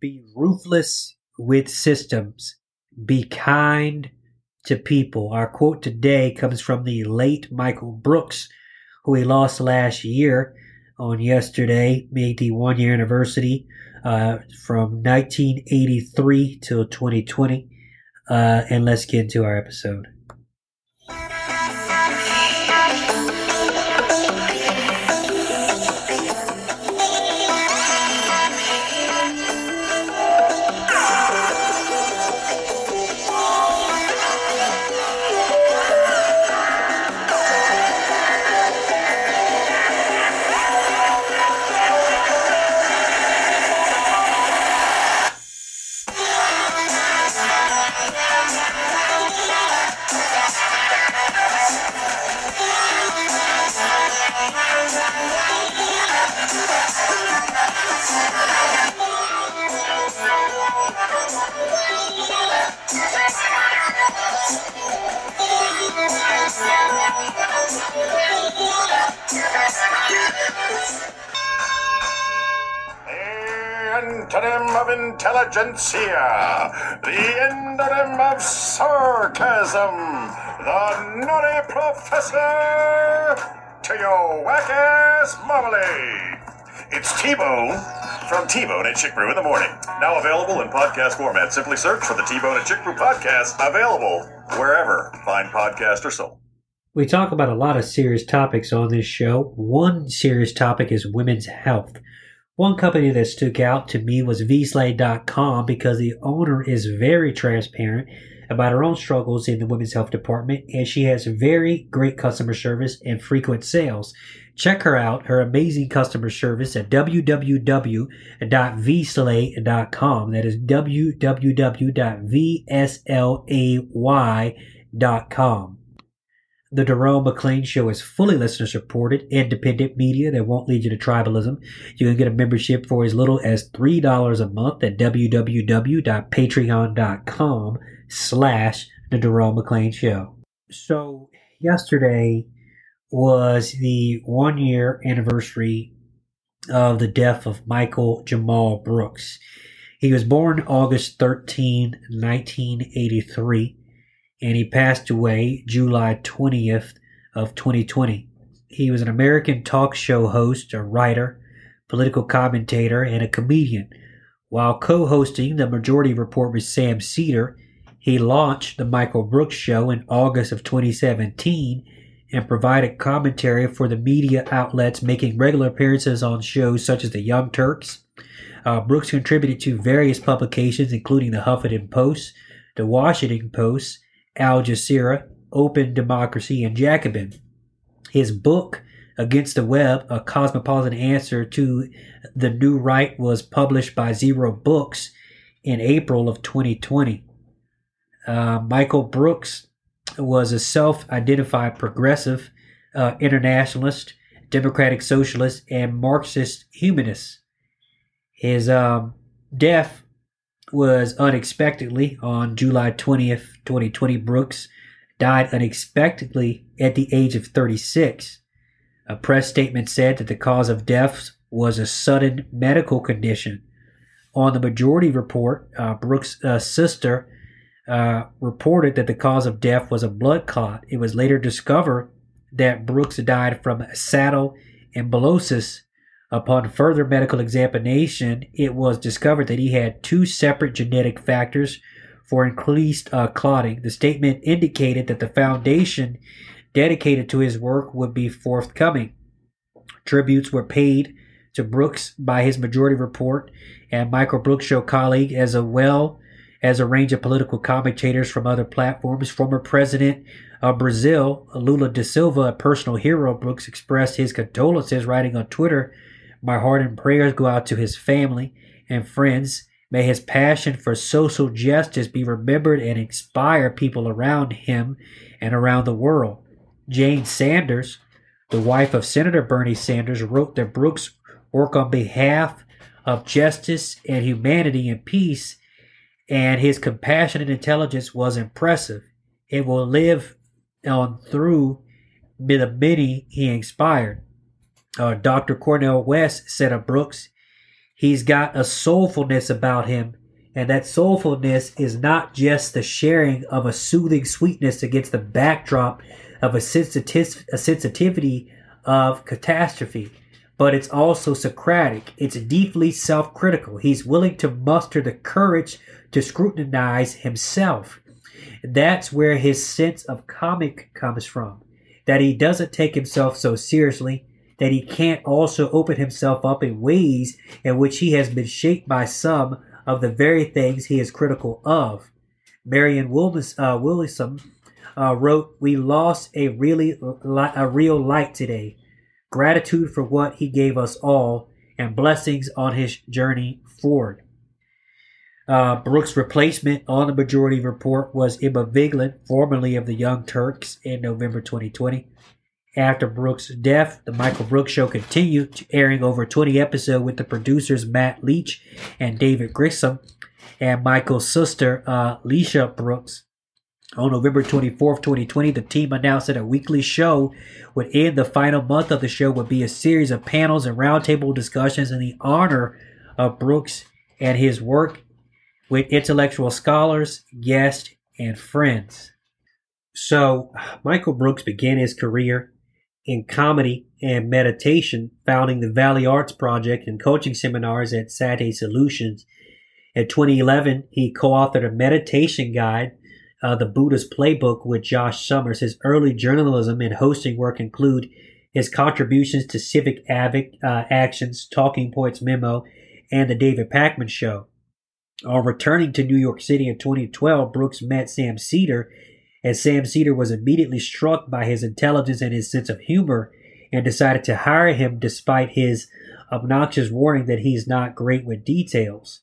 Be ruthless with systems. Be kind to people. Our quote today comes from the late Michael Brooks, who we lost last year on yesterday, made the one year anniversary uh, from 1983 till 2020. Uh, and let's get into our episode. Intelligentsia, the endonym of sarcasm, the naughty professor to your whack ass marmalade. It's T-Bone from T-Bone and Chick Brew in the morning. Now available in podcast format. Simply search for the T-Bone and Chick Brew podcast. Available wherever fine podcasts are sold. We talk about a lot of serious topics on this show. One serious topic is women's health. One company that stuck out to me was vslay.com because the owner is very transparent about her own struggles in the women's health department and she has very great customer service and frequent sales. Check her out, her amazing customer service at www.vslay.com. That is www.vslay.com. The Daryl McLean Show is fully listener supported, independent media that won't lead you to tribalism. You can get a membership for as little as $3 a month at www.patreon.com slash The Daryl McLean Show. So, yesterday was the one year anniversary of the death of Michael Jamal Brooks. He was born August 13, 1983 and he passed away July 20th of 2020. He was an American talk show host, a writer, political commentator, and a comedian. While co-hosting the Majority Report with Sam Seder, he launched the Michael Brooks Show in August of 2017 and provided commentary for the media outlets making regular appearances on shows such as The Young Turks. Uh, Brooks contributed to various publications, including the Huffington Post, the Washington Post, Al Jazeera, Open Democracy, and Jacobin. His book, Against the Web, A Cosmopolitan Answer to the New Right, was published by Zero Books in April of 2020. Uh, Michael Brooks was a self identified progressive, uh, internationalist, democratic socialist, and Marxist humanist. His um, death was unexpectedly on July 20th, 2020. Brooks died unexpectedly at the age of 36. A press statement said that the cause of death was a sudden medical condition. On the majority report, uh, Brooks' uh, sister uh, reported that the cause of death was a blood clot. It was later discovered that Brooks died from saddle ambulosis Upon further medical examination, it was discovered that he had two separate genetic factors for increased uh, clotting. The statement indicated that the foundation dedicated to his work would be forthcoming. Tributes were paid to Brooks by his majority report and Michael Brooks show colleague as well as a range of political commentators from other platforms. Former President of Brazil, Lula da Silva, a personal hero, Brooks expressed his condolences, writing on Twitter my heart and prayers go out to his family and friends. May his passion for social justice be remembered and inspire people around him and around the world. Jane Sanders, the wife of Senator Bernie Sanders, wrote that Brooks work on behalf of justice and humanity and peace, and his compassion and intelligence was impressive. It will live on through the many he inspired. Uh, Dr. Cornel West said of Brooks, He's got a soulfulness about him, and that soulfulness is not just the sharing of a soothing sweetness against the backdrop of a, sensitiv- a sensitivity of catastrophe, but it's also Socratic. It's deeply self critical. He's willing to muster the courage to scrutinize himself. That's where his sense of comic comes from. That he doesn't take himself so seriously, that he can't also open himself up in ways in which he has been shaped by some of the very things he is critical of. Marion Willis, uh, uh, wrote, "We lost a really a real light today. Gratitude for what he gave us all, and blessings on his journey forward." Uh, Brooks' replacement on the majority report was Emma Vigeland, formerly of the Young Turks, in November 2020. After Brooks' death, the Michael Brooks Show continued, airing over 20 episodes with the producers Matt Lech and David Griscom, and Michael's sister, uh, Leisha Brooks. On November 24th, 2020, the team announced that a weekly show would end the final month of the show would be a series of panels and roundtable discussions in the honor of Brooks and his work with intellectual scholars, guests, and friends. So, Michael Brooks began his career in comedy and meditation, founding the Valley Arts Project and coaching seminars at Sati Solutions. In 2011, he co authored a meditation guide, uh, The Buddha's Playbook, with Josh Summers. His early journalism and hosting work include his contributions to Civic Avic, uh, Actions, Talking Points Memo, and The David Pakman Show. On returning to New York City in 2012, Brooks met Sam Seder, and Sam Seder was immediately struck by his intelligence and his sense of humor and decided to hire him despite his obnoxious warning that he's not great with details.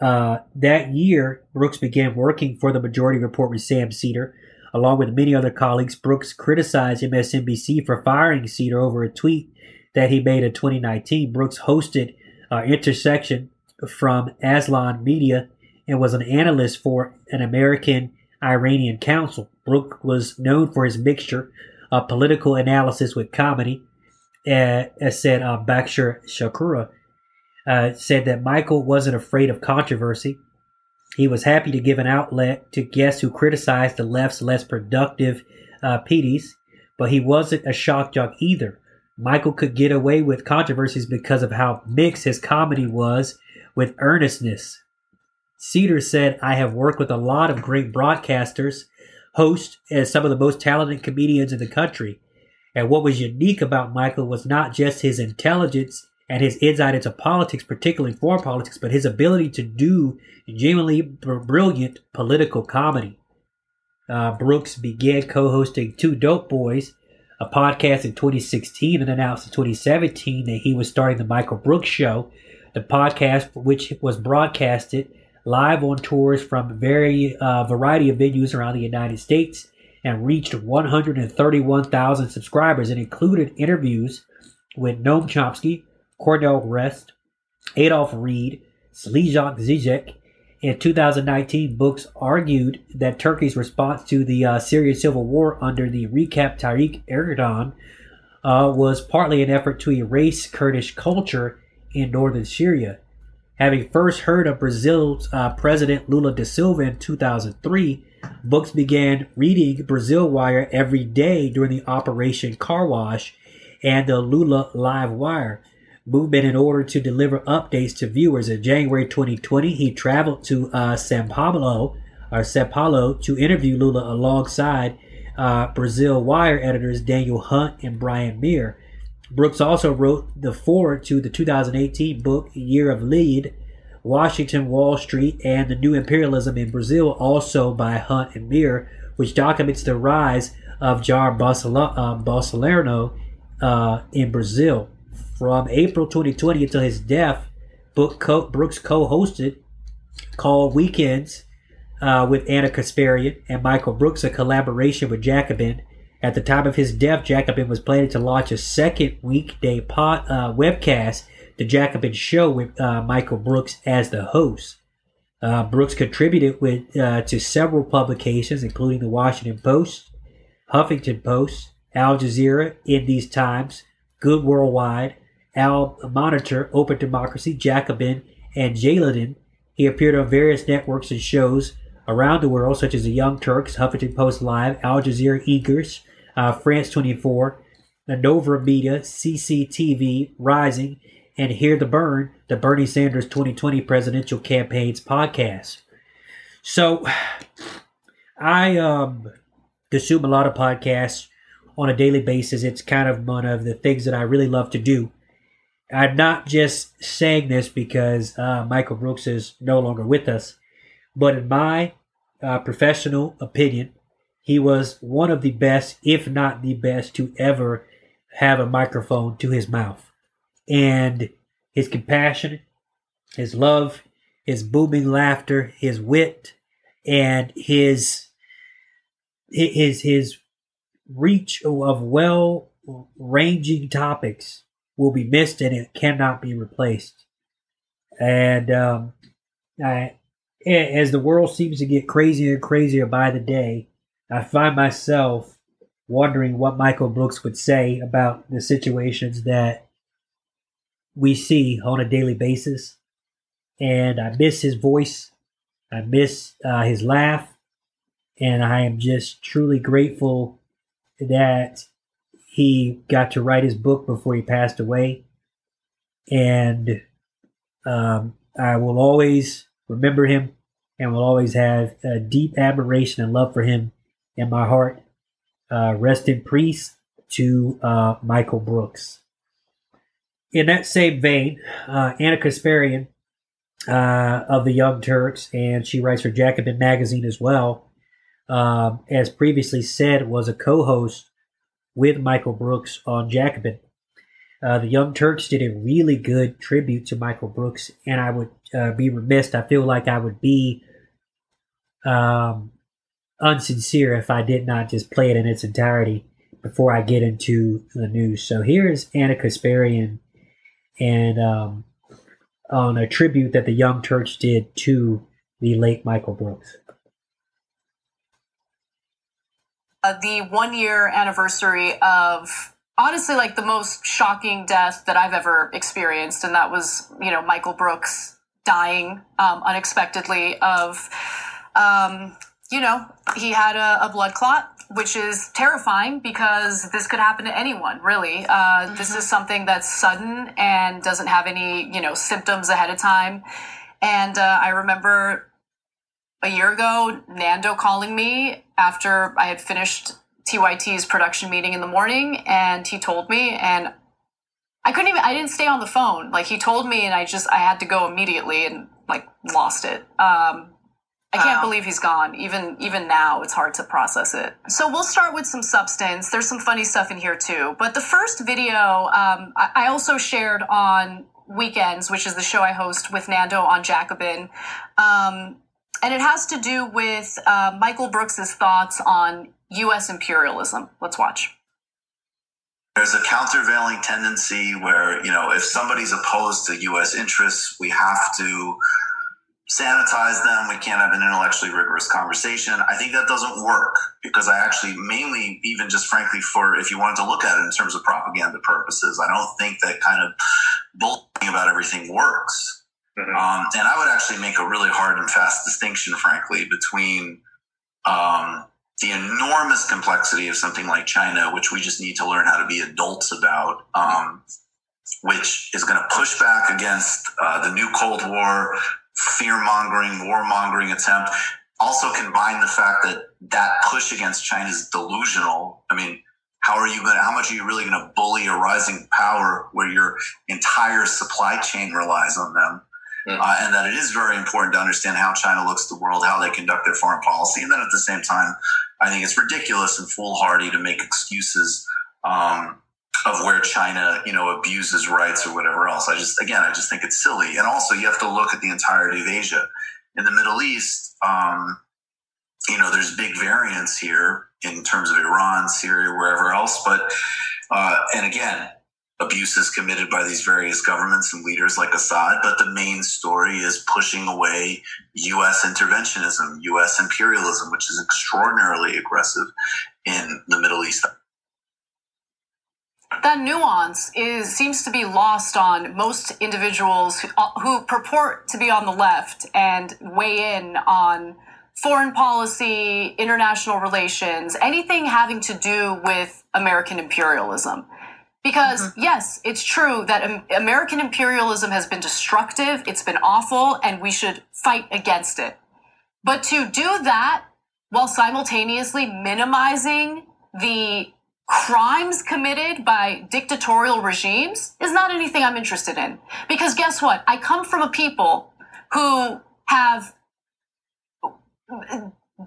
Uh, that year, Brooks began working for the Majority Report with Sam Seder. Along with many other colleagues, Brooks criticized MSNBC for firing Seder over a tweet that he made in 2019. Brooks hosted uh, Intersection from Aslan Media and was an analyst for an American Iranian council. Brooke was known for his mixture of political analysis with comedy. Uh, as said uh, Bhaskar Sunkara, uh, said that Michael wasn't afraid of controversy. He was happy to give an outlet to guests who criticized the left's less productive uh, PDs, but he wasn't a shock jock either. Michael could get away with controversies because of how mixed his comedy was with earnestness. Seder said, I have worked with a lot of great broadcasters, hosts, and some of the most talented comedians in the country. And what was unique about Michael was not just his intelligence and his insight into politics, particularly foreign politics, but his ability to do genuinely brilliant political comedy. Uh, Brooks began co hosting Two Dope Boys, a podcast in 2016, and announced in 2017 that he was starting the Michael Brooks Show, the podcast, which was broadcasted live on tours from very uh, variety of venues around the United States and reached 131,000 subscribers and included interviews with Noam Chomsky, Cornel West, Adolph Reed, Slavoj Zizek. In 2019, Books argued that Turkey's response to the uh, Syrian civil war under the Recep Tayyip Erdogan uh, was partly an effort to erase Kurdish culture in northern Syria. Having first heard of Brazil's uh, President Lula da Silva in 2003, Books began reading Brazil Wire every day during the Operation Car Wash and the Lula Live Wire movement in order to deliver updates to viewers. In January 2020, he traveled to uh, Sao Paulo or Sao Paulo to interview Lula alongside uh, Brazil Wire editors Daniel Hunt and Brian Mier. Brooks also wrote the foreword to the 2018 book Year of Lead, Washington, Wall Street, and the New Imperialism in Brazil, also by Hunt and Mier, which documents the rise of Jair uh, Bolsonaro uh, in Brazil. From April 2020 until his death, Brooks co hosted called Weekends uh, with Ana Kasparian and Michael Brooks, a collaboration with Jacobin at the time of his death, Jacobin was planning to launch a second weekday pod, uh, webcast, The Jacobin Show, with uh, Michael Brooks as the host. Uh, Brooks contributed with, uh, to several publications, including the Washington Post, Huffington Post, Al Jazeera, In These Times, Good Worldwide, Al Monitor, Open Democracy, Jacobin, and Jalodin. He appeared on various networks and shows around the world, such as the Young Turks, Huffington Post Live, Al Jazeera Uyghurs, uh, France 24, the Nova Media, CCTV, Rising, and Hear the Bern, the Bernie Sanders 2020 presidential campaign's podcast. So, I um, consume a lot of podcasts on a daily basis. It's kind of one of the things that I really love to do. I'm not just saying this because uh, Michael Brooks is no longer with us, but in my uh, professional opinion, he was one of the best, if not the best, to ever have a microphone to his mouth. And his compassion, his love, his booming laughter, his wit, and his his his reach of well ranging topics will be missed and it cannot be replaced. And um, I, as the world seems to get crazier and crazier by the day, I find myself wondering what Michael Brooks would say about the situations that we see on a daily basis. And I miss his voice. I miss uh, his laugh. And I am just truly grateful that he got to write his book before he passed away. And um, I will always remember him and will always have a deep admiration and love for him in my heart. Uh, rest in peace to uh, Michael Brooks. In that same vein, uh, Ana Kasparian uh, of the Young Turks, and she writes for Jacobin magazine as well, um, as previously said, was a co-host with Michael Brooks on Jacobin. Uh, the Young Turks did a really good tribute to Michael Brooks, and I would uh, be remiss. I feel like I would be um, unsincere if I did not just play it in its entirety before I get into the news. So here's Ana Kasparian and um, on a tribute that the Young Turks did to the late Michael Brooks. Uh, the one year anniversary of honestly like the most shocking death that I've ever experienced, and that was you know Michael Brooks dying um, unexpectedly of um, you know he had a, a, blood clot. Which is terrifying because this could happen to anyone, really. Uh, mm-hmm. This is something that's sudden and doesn't have any, you know, symptoms ahead of time. And uh, I remember a year ago, Nando calling me after I had finished TYT's production meeting in the morning, and he told me, and I couldn't even, I didn't stay on the phone. Like, he told me, and I just, I had to go immediately and, like, lost it. Um, I can't wow. believe he's gone. Even even now, it's hard to process it. So we'll start with some substance. There's some funny stuff in here too. But the first video um, I, I, also shared on Weekends, which is the show I host with Nando on Jacobin. Um, and it has to do with uh, Michael Brooks's thoughts on U.S. imperialism. Let's watch. There's a countervailing tendency where, you know, if somebody's opposed to U.S. interests, we have to sanitize them. We can't have an intellectually rigorous conversation. I think that doesn't work because I actually mainly, even just frankly, for if you wanted to look at it in terms of propaganda purposes, I don't think that kind of bullying about everything works. Mm-hmm. Um, and I would actually make a really hard and fast distinction, frankly, between um, the enormous complexity of something like China, which we just need to learn how to be adults about, um, which is going to push back against uh, the new Cold War, fear mongering, war mongering attempt. Also, combine the fact that that push against China is delusional. I mean, how are you going to, how much are you really going to bully a rising power where your entire supply chain relies on them? mm. uh, and that it is very important to understand how China looks at the world, how they conduct their foreign policy, and then at the same time, I think it's ridiculous and foolhardy to make excuses um, of where China, you know, abuses rights or whatever else. I just, again, I just think it's silly. And also, you have to look at the entirety of Asia. In the Middle East, um, you know, there's big variance here in terms of Iran, Syria, wherever else. But, uh, and again, abuses committed by these various governments and leaders like Assad, but the main story is pushing away U.S. interventionism, U.S. imperialism, which is extraordinarily aggressive in the Middle East. That nuance is seems to be lost on most individuals who, uh, who purport to be on the left and weigh in on foreign policy, international relations, anything having to do with American imperialism. Because mm-hmm. yes, it's true that American imperialism has been destructive, it's been awful, and we should fight against it. But to do that while simultaneously minimizing the crimes committed by dictatorial regimes is not anything I'm interested in. Because guess what? I come from a people who have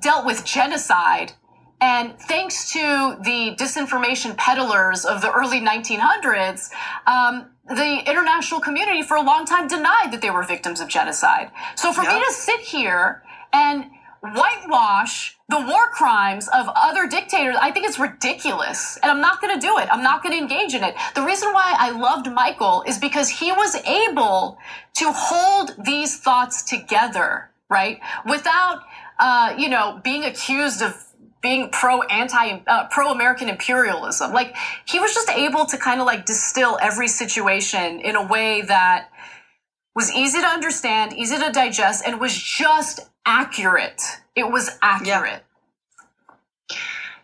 dealt with genocide. And thanks to the disinformation peddlers of the early 1900s, um, the international community for a long time denied that they were victims of genocide. So for yep. me to sit here and whitewash the war crimes of other dictators, I think it's ridiculous. And I'm not going to do it. I'm not going to engage in it. The reason why I loved Michael is because he was able to hold these thoughts together, right? Without, uh, you know, being accused of being pro anti uh, pro American imperialism. Like he was just able to kind of like distill every situation in a way that was easy to understand, easy to digest, and was just accurate. It was accurate. Yeah.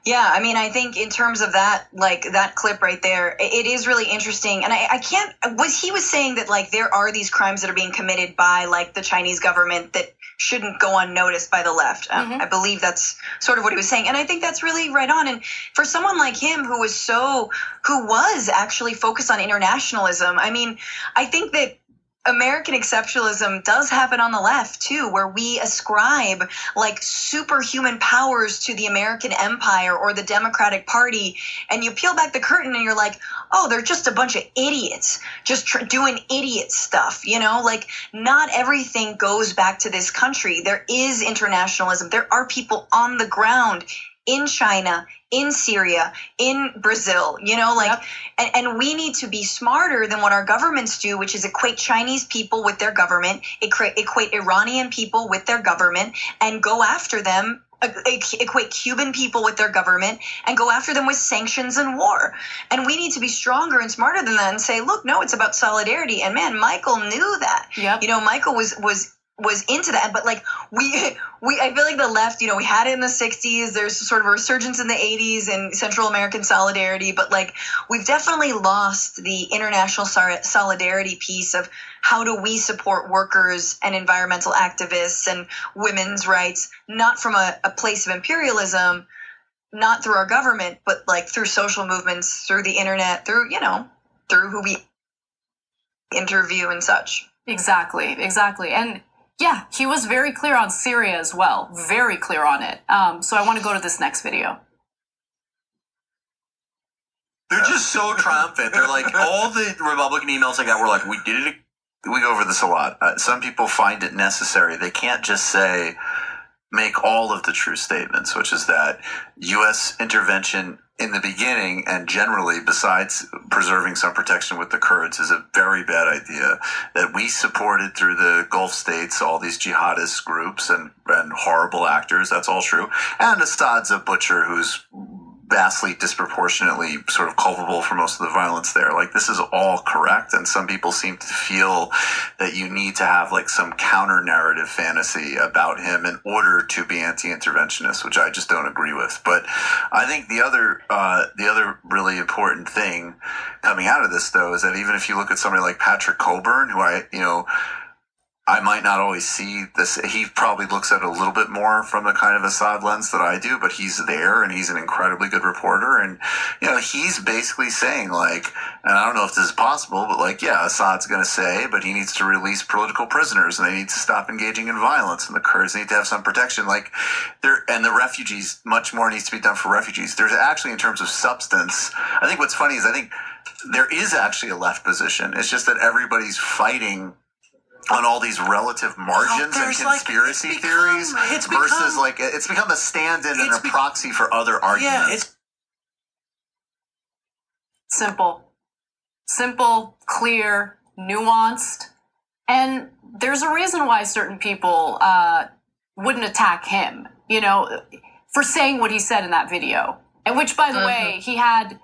yeah. I mean, I think in terms of that, like that clip right there, it is really interesting. And I, I can't, was he was saying that like there are these crimes that are being committed by like the Chinese government that shouldn't go unnoticed by the left. Um, mm-hmm. I believe that's sort of what he was saying. And I think that's really right on. And for someone like him who was so, who was actually focused on internationalism, I mean, I think that American exceptionalism does happen on the left too, where we ascribe like superhuman powers to the American empire or the Democratic Party. And you peel back the curtain and you're like, oh, they're just a bunch of idiots, just tr- doing idiot stuff. You know, like not everything goes back to this country. There is internationalism. There are people on the ground in China, in Syria, in Brazil, you know, like, yep. and, and we need to be smarter than what our governments do, which is equate Chinese people with their government, equate, equate Iranian people with their government, and go after them equate Cuban people with their government and go after them with sanctions and war. And we need to be stronger and smarter than that and say, look, no, it's about solidarity. And man, Michael knew that. Yep. You know, Michael was was was into that but like we we i feel like the left you know we had it in the 60s there's sort of a resurgence in the 80s and central american solidarity but like we've definitely lost the international solidarity piece of how do we support workers and environmental activists and women's rights not from a, a place of imperialism not through our government but like through social movements through the internet through you know through who we interview and such. Exactly exactly and yeah, he was very clear on Syria as well. Very clear on it. Um, so I want to go to this next video. They're just so triumphant. They're like all the Republican emails I got were like, "We did it." We go over this a lot. Uh, some people find it necessary. They can't just say, make all of the true statements, which is that U.S. intervention in the beginning and generally, besides preserving some protection with the Kurds, is a very bad idea. That we supported through the Gulf states all these jihadist groups and, and horrible actors. That's all true. And Assad's a butcher who's vastly disproportionately sort of culpable for most of the violence there. Like this is all correct. And some people seem to feel that you need to have like some counter narrative fantasy about him in order to be anti-interventionist, which I just don't agree with. But I think the other, uh, the other really important thing coming out of this though is that even if you look at somebody like Patrick Cockburn, who I, you know, I might not always see this. He probably looks at it a little bit more from the kind of Assad lens that I do, but he's there and he's an incredibly good reporter. And, you know, he's basically saying like, and I don't know if this is possible, but like, yeah, Assad's going to say, but he needs to release political prisoners and they need to stop engaging in violence and the Kurds need to have some protection. Like there, and the refugees, much more needs to be done for refugees. There's actually, in terms of substance, I think what's funny is I think there is actually a left position. It's just that everybody's fighting on all these relative margins and conspiracy like, become, theories versus become, like it's become a stand-in and a be- proxy for other arguments. Yeah, it's simple, simple, clear, nuanced, and there's a reason why certain people uh, wouldn't attack him. You know, for saying what he said in that video, and which, by the mm-hmm. way, he had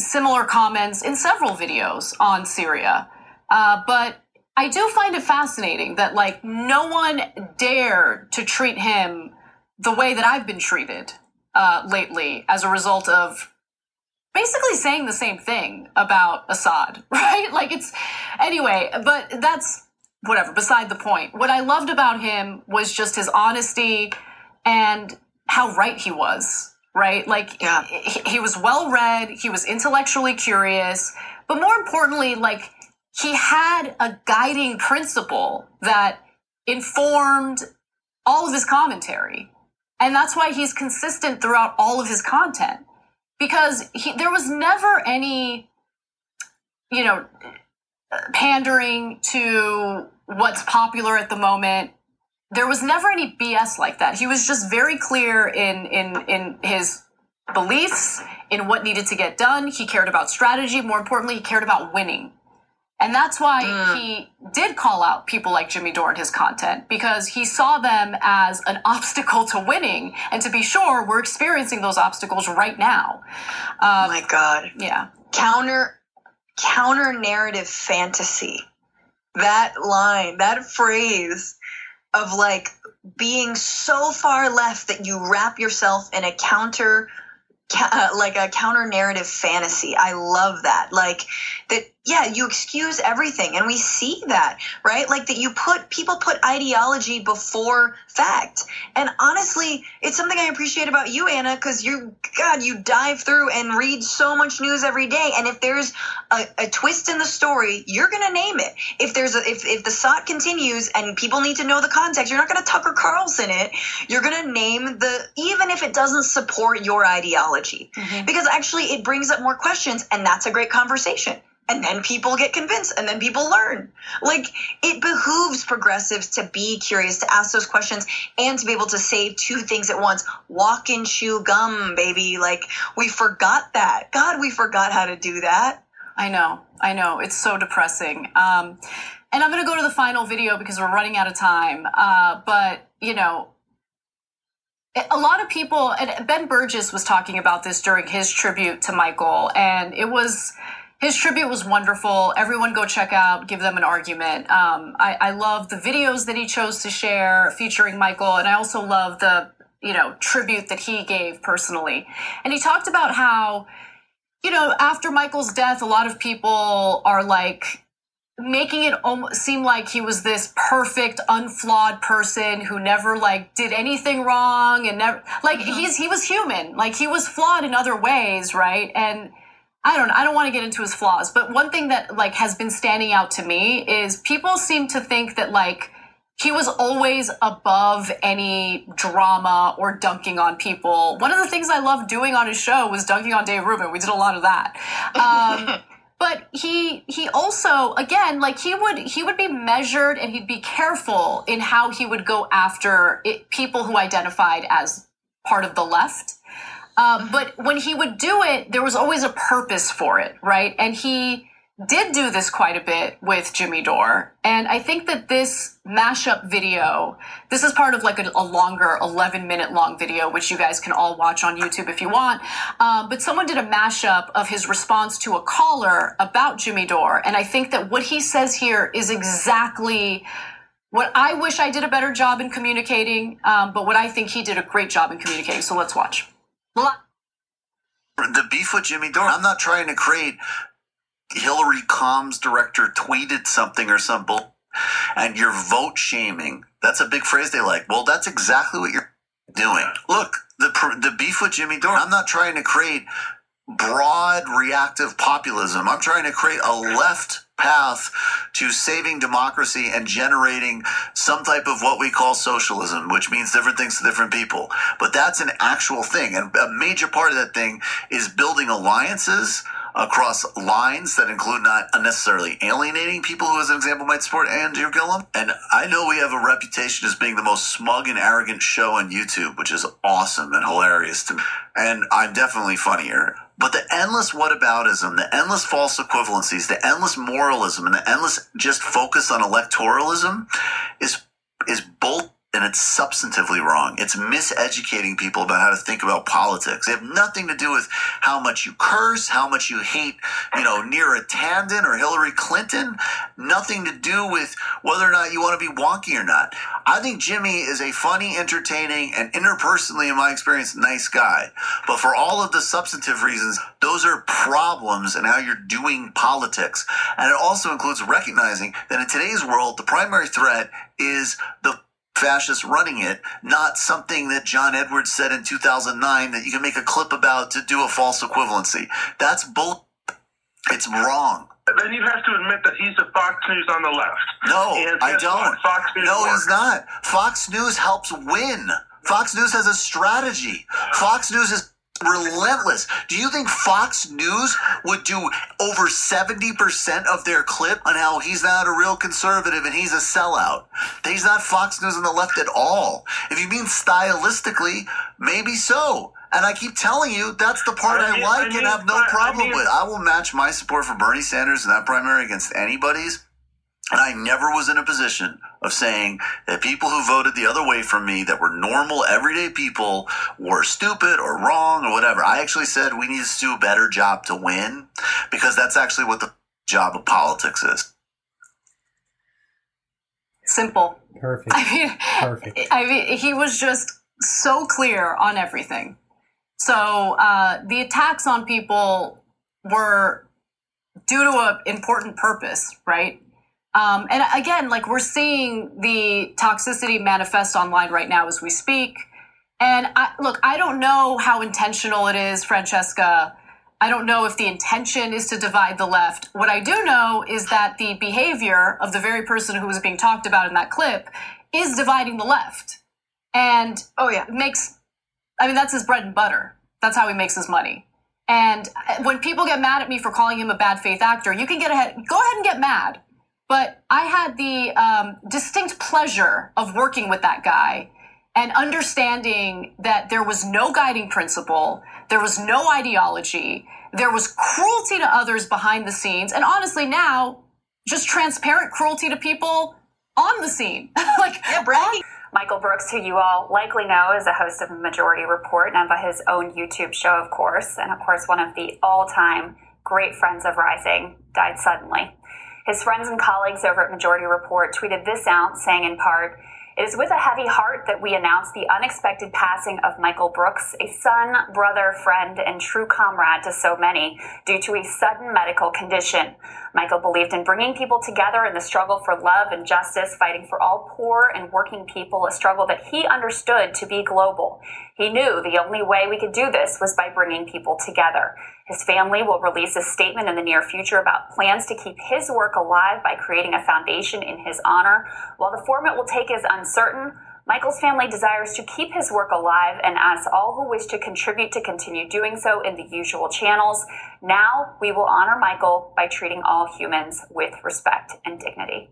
similar comments in several videos on Syria. Uh, but I do find it fascinating that like no one dared to treat him the way that I've been treated uh, lately as a result of basically saying the same thing about Assad, right? Like it's anyway, but that's whatever, beside the point. What I loved about him was just his honesty and how right he was, right? Like Yeah. he, he was well read, he was intellectually curious, but more importantly, like he had a guiding principle that informed all of his commentary. And that's why he's consistent throughout all of his content because he, there was never any, you know, pandering to what's popular at the moment. There was never any BS like that. He was just very clear in in in his beliefs, in what needed to get done. He cared about strategy. More importantly, he cared about winning. And that's why he did call out people like Jimmy Dore in his content because he saw them as an obstacle to winning. And to be sure, we're experiencing those obstacles right now. Oh my god. Yeah. Counter counter narrative fantasy. That line, that phrase of like being so far left that you wrap yourself in a counter uh, like a counter narrative fantasy. I love that. Like that yeah, you excuse everything and we see that, right? Like that you put people put ideology before fact. And honestly, it's something I appreciate about you Anna cuz you god, you dive through and read so much news every day and if there's a, a twist in the story, you're going to name it. If there's a if if the SOT continues and people need to know the context, you're not going to Tucker Carlson it. You're going to name the even if it doesn't support your ideology. Mm-hmm. Because actually it brings up more questions and that's a great conversation. And then people get convinced and then people learn. Like it behooves progressives to be curious, to ask those questions and to be able to say two things at once. Walk and chew gum, baby. Like we forgot that. God, we forgot how to do that. I know, I know. It's so depressing. Um, and I'm going to go to the final video because we're running out of time. Uh, but, you know, a lot of people, and Ben Burgess was talking about this during his tribute to Michael, and it was. His tribute was wonderful. Everyone go check out, give them an argument. Um, I, I love the videos that he chose to share featuring Michael, and I also love the you know tribute that he gave personally. And he talked about how you know, after Michael's death, a lot of people are like making it almost seem like he was this perfect, unflawed person who never like did anything wrong and never like he's he was human, like he was flawed in other ways, right? And I don't I don't want to get into his flaws, but one thing that like has been standing out to me is people seem to think that like he was always above any drama or dunking on people. One of the things I loved doing on his show was dunking on Dave Rubin. We did a lot of that. Um, but he he also again like he would he would be measured and he'd be careful in how he would go after it, people who identified as part of the left. Um, but when he would do it, there was always a purpose for it, right? And he did do this quite a bit with Jimmy Dore. And I think that this mashup video, this is part of like a, a longer 11 minute long video, which you guys can all watch on YouTube if you want. Um, but someone did a mashup of his response to a caller about Jimmy Dore. And I think that what he says here is exactly what I wish I did a better job in communicating, um, but what I think he did a great job in communicating. So let's watch. The beef with Jimmy Dore. I'm not trying to create Hillary comms director tweeted something or some bull, and you're vote shaming. That's a big phrase they like. Well, that's exactly what you're doing. Look, the the beef with Jimmy Dore. I'm not trying to create broad reactive populism. I'm trying to create a left path to saving democracy and generating some type of what we call socialism, which means different things to different people. But that's an actual thing. And a major part of that thing is building alliances across lines that include not unnecessarily alienating people who, as an example, might support Andrew Gillum. And I know we have a reputation as being the most smug and arrogant show on YouTube, which is awesome and hilarious to me. And I'm definitely funnier. But the endless whataboutism, the endless false equivalencies, the endless moralism, and the endless just focus on electoralism is is both and it's substantively wrong. It's miseducating people about how to think about politics. They have nothing to do with how much you curse, how much you hate, you know, Neera Tanden or Hillary Clinton. Nothing to do with whether or not you want to be wonky or not. I think Jimmy is a funny, entertaining, and interpersonally, in my experience, nice guy. But for all of the substantive reasons, those are problems in how you're doing politics. And it also includes recognizing that in today's world, the primary threat is the fascists running it, not something that John Edwards said in 2009 that you can make a clip about to do a false equivalency. That's bull. It's wrong. Then you have to admit that he's a Fox News on the left. No, And I don't. Fox News no, works. he's not. Fox News helps win. Fox News has a strategy. Fox News is relentless. Do you think Fox News would do over 70% of their clip on how he's not a real conservative and he's a sellout? He's not Fox News on the left at all. If you mean stylistically, maybe so. And I keep telling you, that's the part I I, mean- like I and have no I- I problem mean- with. I will match my support for Bernie Sanders in that primary against anybody's. And I never was in a position of saying that people who voted the other way from me, that were normal, everyday people, were stupid or wrong or whatever. I actually said we need to do a better job to win because that's actually what the job of politics is. Simple. Perfect. I mean, Perfect. I mean, he was just so clear on everything. So uh, the attacks on people were due to an important purpose, right? Um, and again, like we're seeing the toxicity manifest online right now as we speak. And I, look, I don't know how intentional it is, Francesca. I don't know if the intention is to divide the left. What I do know is that the behavior of the very person who was being talked about in that clip is dividing the left. And Oh yeah. makes I mean that's his bread and butter. That's how he makes his money. And when people get mad at me for calling him a bad faith actor, you can get ahead go ahead and get mad. But I had the um, distinct pleasure of working with that guy and understanding that there was no guiding principle, there was no ideology, there was cruelty to others behind the scenes, and honestly now just transparent cruelty to people on the scene. like Yeah, bragging. Michael Brooks, who you all likely know is a host of Majority Report and by his own YouTube show, of course, and of course, one of the all time great friends of Rising, died suddenly. His friends and colleagues over at Majority Report tweeted this out, saying in part, it is with a heavy heart that we announce the unexpected passing of Michael Brooks, a son, brother, friend, and true comrade to so many, due to a sudden medical condition. Michael believed in bringing people together in the struggle for love and justice, fighting for all poor and working people, a struggle that he understood to be global. He knew the only way we could do this was by bringing people together. His family will release a statement in the near future about plans to keep his work alive by creating a foundation in his honor. While the format will take is uncertain, Michael's family desires to keep his work alive and asks all who wish to contribute to continue doing so in the usual channels. Now we will honor Michael by treating all humans with respect and dignity.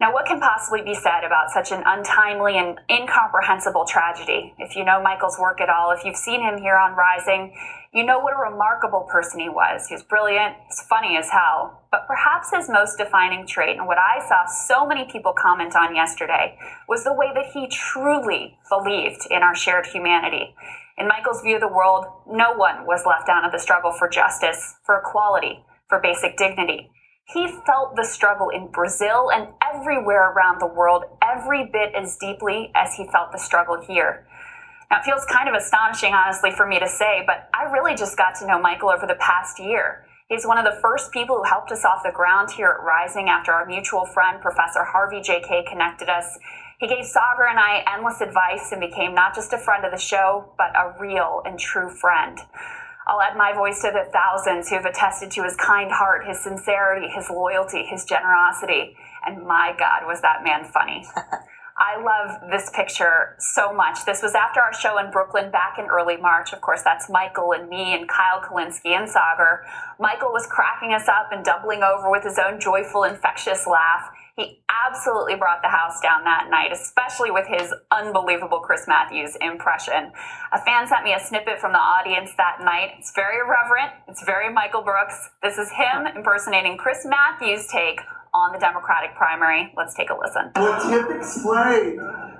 Now, what can possibly be said about such an untimely and incomprehensible tragedy? If you know Michael's work at all, if you've seen him here on Rising, you know what a remarkable person he was. He was brilliant, he's funny as hell. But perhaps his most defining trait, and what I saw so many people comment on yesterday, was the way that he truly believed in our shared humanity. In Michael's view of the world, no one was left out of the struggle for justice, for equality, for basic dignity. He felt the struggle in Brazil and everywhere around the world every bit as deeply as he felt the struggle here. It feels kind of astonishing, honestly, for me to say, but I really just got to know Michael over the past year. He's one of the first people who helped us off the ground here at Rising after our mutual friend, Professor Harvey J. Kaye, connected us. He gave Sagar and I endless advice and became not just a friend of the show, but a real and true friend. I'll add my voice to the thousands who have attested to his kind heart, his sincerity, his loyalty, his generosity. And my God, was that man funny. I love this picture so much. This was after our show in Brooklyn back in early March. Of course, that's Michael and me and Kyle Kulinski and Sagar. Michael was cracking us up and doubling over with his own joyful, infectious laugh. He absolutely brought the house down that night, especially with his unbelievable Chris Matthews impression. A fan sent me a snippet from the audience that night. It's very irreverent. It's very Michael Brooks. This is him impersonating Chris Matthews' take on the Democratic primary. Let's take a listen. Well, Tip explain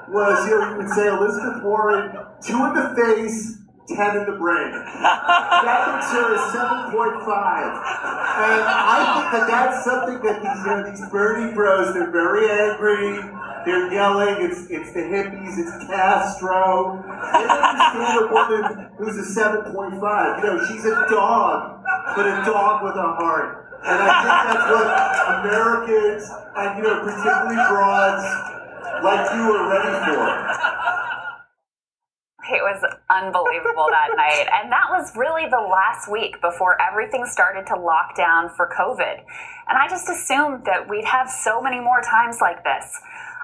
was, you know, you would say Elizabeth Warren, two in the face, ten in the brain. That seven point five, and I think that that's something that these you know, these Bernie bros, they're very angry. They're yelling. It's it's the hippies. It's Castro. They understand a woman who's a seven point five. You know, she's a dog, but a dog with a heart. And I think that's what Americans and you know particularly broads like you are ready for. It was unbelievable that night. And that was really the last week before everything started to lock down for COVID. And I just assumed that we'd have so many more times like this.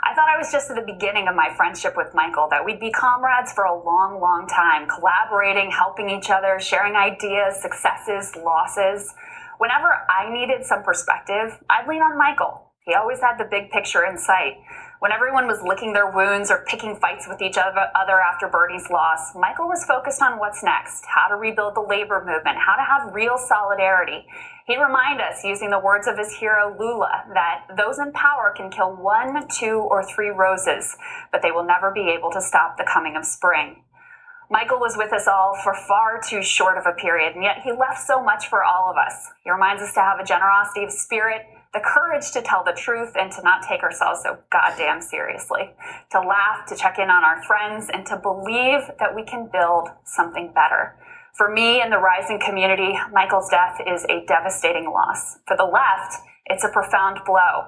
I thought I was just at the beginning of my friendship with Michael, that we'd be comrades for a long, long time, collaborating, helping each other, sharing ideas, successes, losses. Whenever I needed some perspective, I'd lean on Michael. He always had the big picture in sight. When everyone was licking their wounds or picking fights with each other after Bernie's loss, Michael was focused on what's next, how to rebuild the labor movement, how to have real solidarity. He'd remind us, using the words of his hero Lula, that those in power can kill one, two, or three roses, but they will never be able to stop the coming of spring. Michael was with us all for far too short of a period, and yet he left so much for all of us. He reminds us to have a generosity of spirit, the courage to tell the truth and to not take ourselves so goddamn seriously, to laugh, to check in on our friends, and to believe that we can build something better. For me and the rising community, Michael's death is a devastating loss. For the left, it's a profound blow.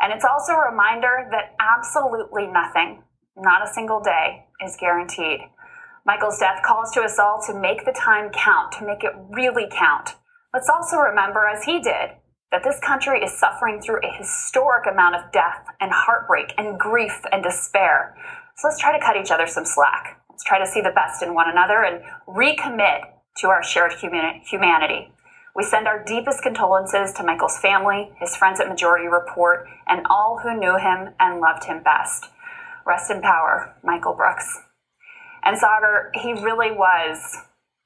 And it's also a reminder that absolutely nothing, not a single day, is guaranteed. Michael's death calls to us all to make the time count, to make it really count. Let's also remember, as he did, that this country is suffering through a historic amount of death and heartbreak and grief and despair. So let's try to cut each other some slack. Let's try to see the best in one another and recommit to our shared humanity. We send our deepest condolences to Michael's family, his friends at Majority Report, and all who knew him and loved him best. Rest in power, Michael Brooks. And Saagar, he really was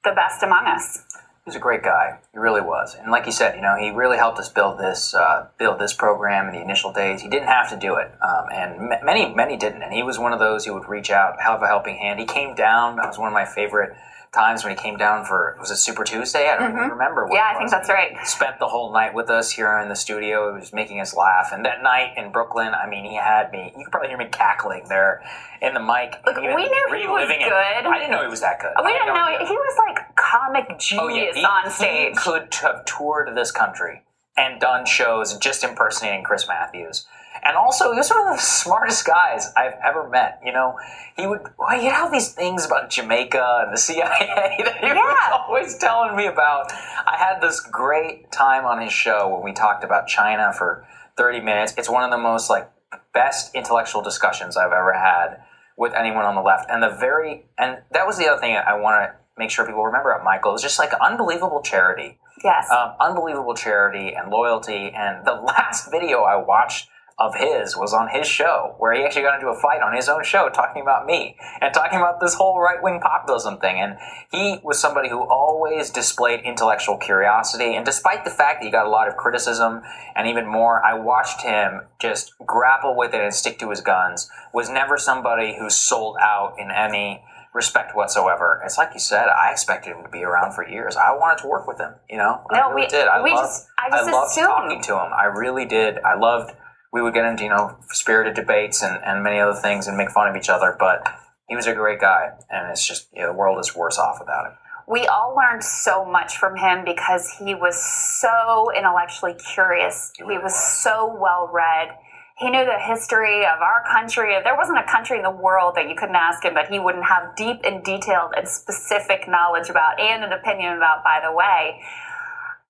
the best among us. He was a great guy. He really was, and like you said, you know, he really helped us build this uh, build this program in the initial days. He didn't have to do it, um, and m- many many didn't. And he was one of those who would reach out, have a helping hand. He came down. That was one of my favorite times when he came down for was it Super Tuesday? I don't even remember. What Mm-hmm. Yeah, I think that's right. Spent the whole night with us here in the studio. He was making us laugh. And that night in Brooklyn, I mean, he had me. You could probably hear me cackling there in the mic. Look, we knew he was reliving it. good. I didn't know he was that good. We I had didn't no know he was like comic genius he, on stage. he stage. could have toured this country and done shows just impersonating Chris Matthews. And also, he was one of the smartest guys I've ever met. You know, he would well, he had all these things about Jamaica and the CIA that he was always telling me about. I had this great time on his show when we talked about China for 30 minutes. It's one of the most like best intellectual discussions I've ever had with anyone on the left. And the very and that was the other thing I want to make sure people remember about Michael. It was just like unbelievable charity Yes. um, unbelievable charity and loyalty. And the last video I watched of his was on his show, where he actually got into a fight on his own show talking about me and talking about this whole right wing populism thing. And he was somebody who always displayed intellectual curiosity. And despite the fact that he got a lot of criticism and even more, I watched him just grapple with it and stick to his guns. Was never somebody who sold out in any respect whatsoever. It's like you said, I expected him to be around for years. I wanted to work with him, you know? I No, really we- did. I we loved, just- I just loved assumed. talking to him. I really did. I loved, we would get into, you know, spirited debates and, and many other things and make fun of each other, but he was a great guy. And it's just, you know, the world is worse off without him. we all learned so much from him because he was so intellectually curious. He was so well read. He knew the history of our country. There wasn't a country in the world that you couldn't ask him but he wouldn't have deep and detailed and specific knowledge about and an opinion about, by the way.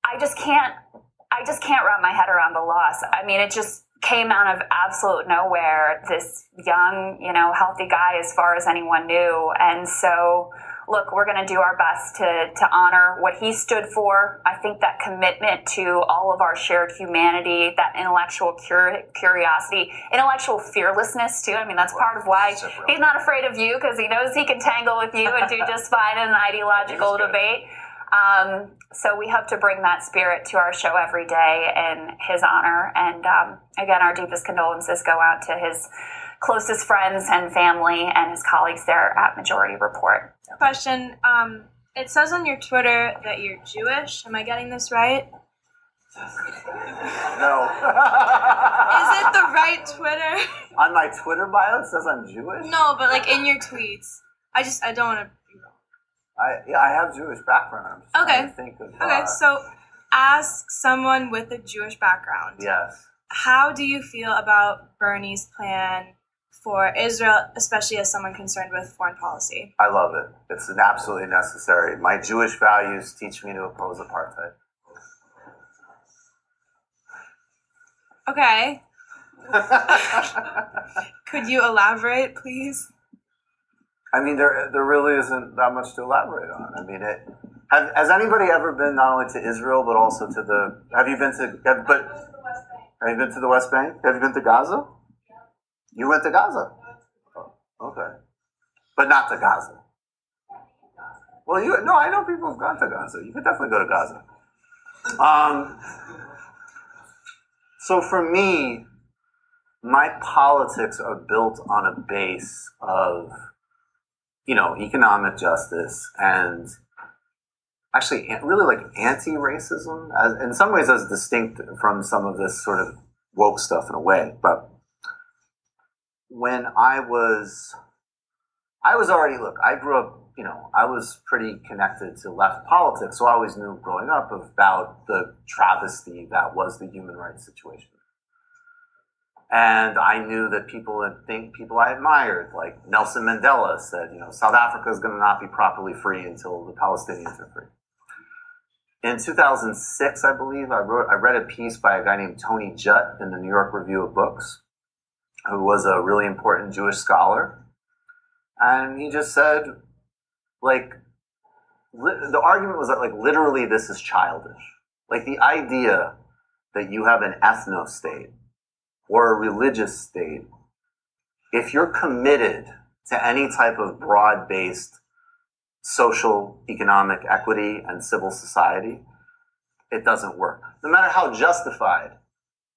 I just can't I just can't wrap my head around the loss. I mean, it just came out of absolute nowhere. This young, you know, healthy guy as far as anyone knew. And so, look, we're going to do our best to, to honor what he stood for. I think that commitment to all of our shared humanity, that intellectual cur- curiosity, intellectual fearlessness, too. I mean, that's part of why he's not afraid of you because he knows he can tangle with you and do just fine in an ideological debate. Um, so we hope to bring that spirit to our show every day in his honor. And um, again, our deepest condolences go out to his closest friends and family and his colleagues there at Majority Report. Question. Um, it says on your Twitter that you're Jewish. Am I getting this right? No. Is it the right Twitter? On my Twitter bio, it says I'm Jewish. No, but like in your tweets. I just I don't want to. I yeah, I have Jewish background. Okay. think of, Okay, uh, so as someone with a Jewish background, yes. how do you feel about Bernie's plan for Israel, especially as someone concerned with foreign policy? I love it. It's an absolutely necessary. My Jewish values teach me to oppose apartheid. Okay. Could you elaborate, please? I mean, there there really isn't that much to elaborate on. I mean, it. Have, has anybody ever been not only to Israel but also to the? Have you been to? Have, but have you been to the West Bank? Have you been to Gaza? You went to Gaza. Oh, okay, but not to Gaza. Well, you no, I know people have gone to Gaza. You could definitely go to Gaza. Um. So for me, my politics are built on a base of you know, economic justice and actually really like anti-racism, as, in some ways as distinct from some of this sort of woke stuff in a way. But when I was, I was already, look, I grew up, you know, I was pretty connected to left politics, so I always knew growing up about the travesty that was the human rights situation. And I knew that people that think people I admired, like Nelson Mandela, said, you know, South Africa is going to not be properly free until the Palestinians are free. In 2006, I believe, I wrote, I read a piece by a guy named Tony Judt in the New York Review of Books, who was a really important Jewish scholar, and he just said, like, li- the argument was that, like, literally, this is childish. Like the idea that you have an ethno state or a religious state, if you're committed to any type of broad based social, economic equity and civil society, it doesn't work. No matter how justified,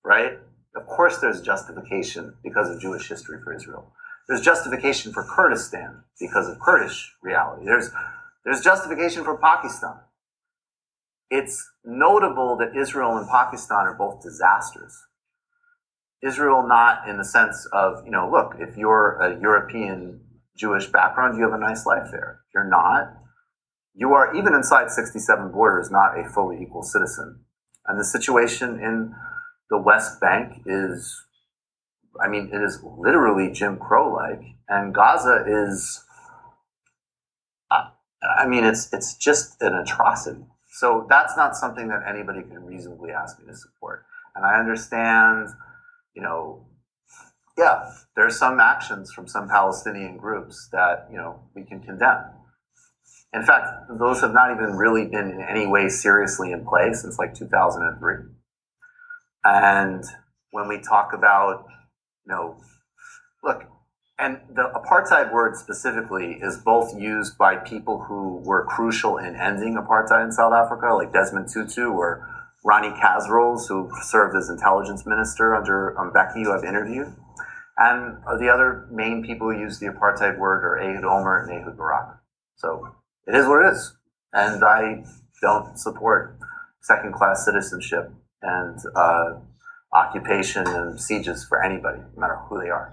right? Of course, there's justification because of Jewish history for Israel. There's justification for Kurdistan because of Kurdish reality. There's, there's justification for Pakistan. It's notable that Israel and Pakistan are both disasters. Israel not in the sense of, you know, look, if you're a European Jewish background, you have a nice life there. If you're not, you are, even inside 67 borders, not a fully equal citizen. And the situation in the West Bank is, I mean, it is literally Jim Crow like. And Gaza is, I mean, it's, it's just an atrocity. So that's not something that anybody can reasonably ask me to support. And I understand you know, yeah, there are some actions from some Palestinian groups that, you know, we can condemn. In fact, those have not even really been in any way seriously in play since like 2003. And when we talk about, you know, look, and the apartheid word specifically is both used by people who were crucial in ending apartheid in South Africa, like Desmond Tutu or Ronnie Kasrils, who served as intelligence minister under um, Mbeki, who I've interviewed. And the other main people who use the apartheid word are Ehud Olmert and Ehud Barak. So it is what it is. And I don't support second class citizenship and uh, occupation and sieges for anybody, no matter who they are.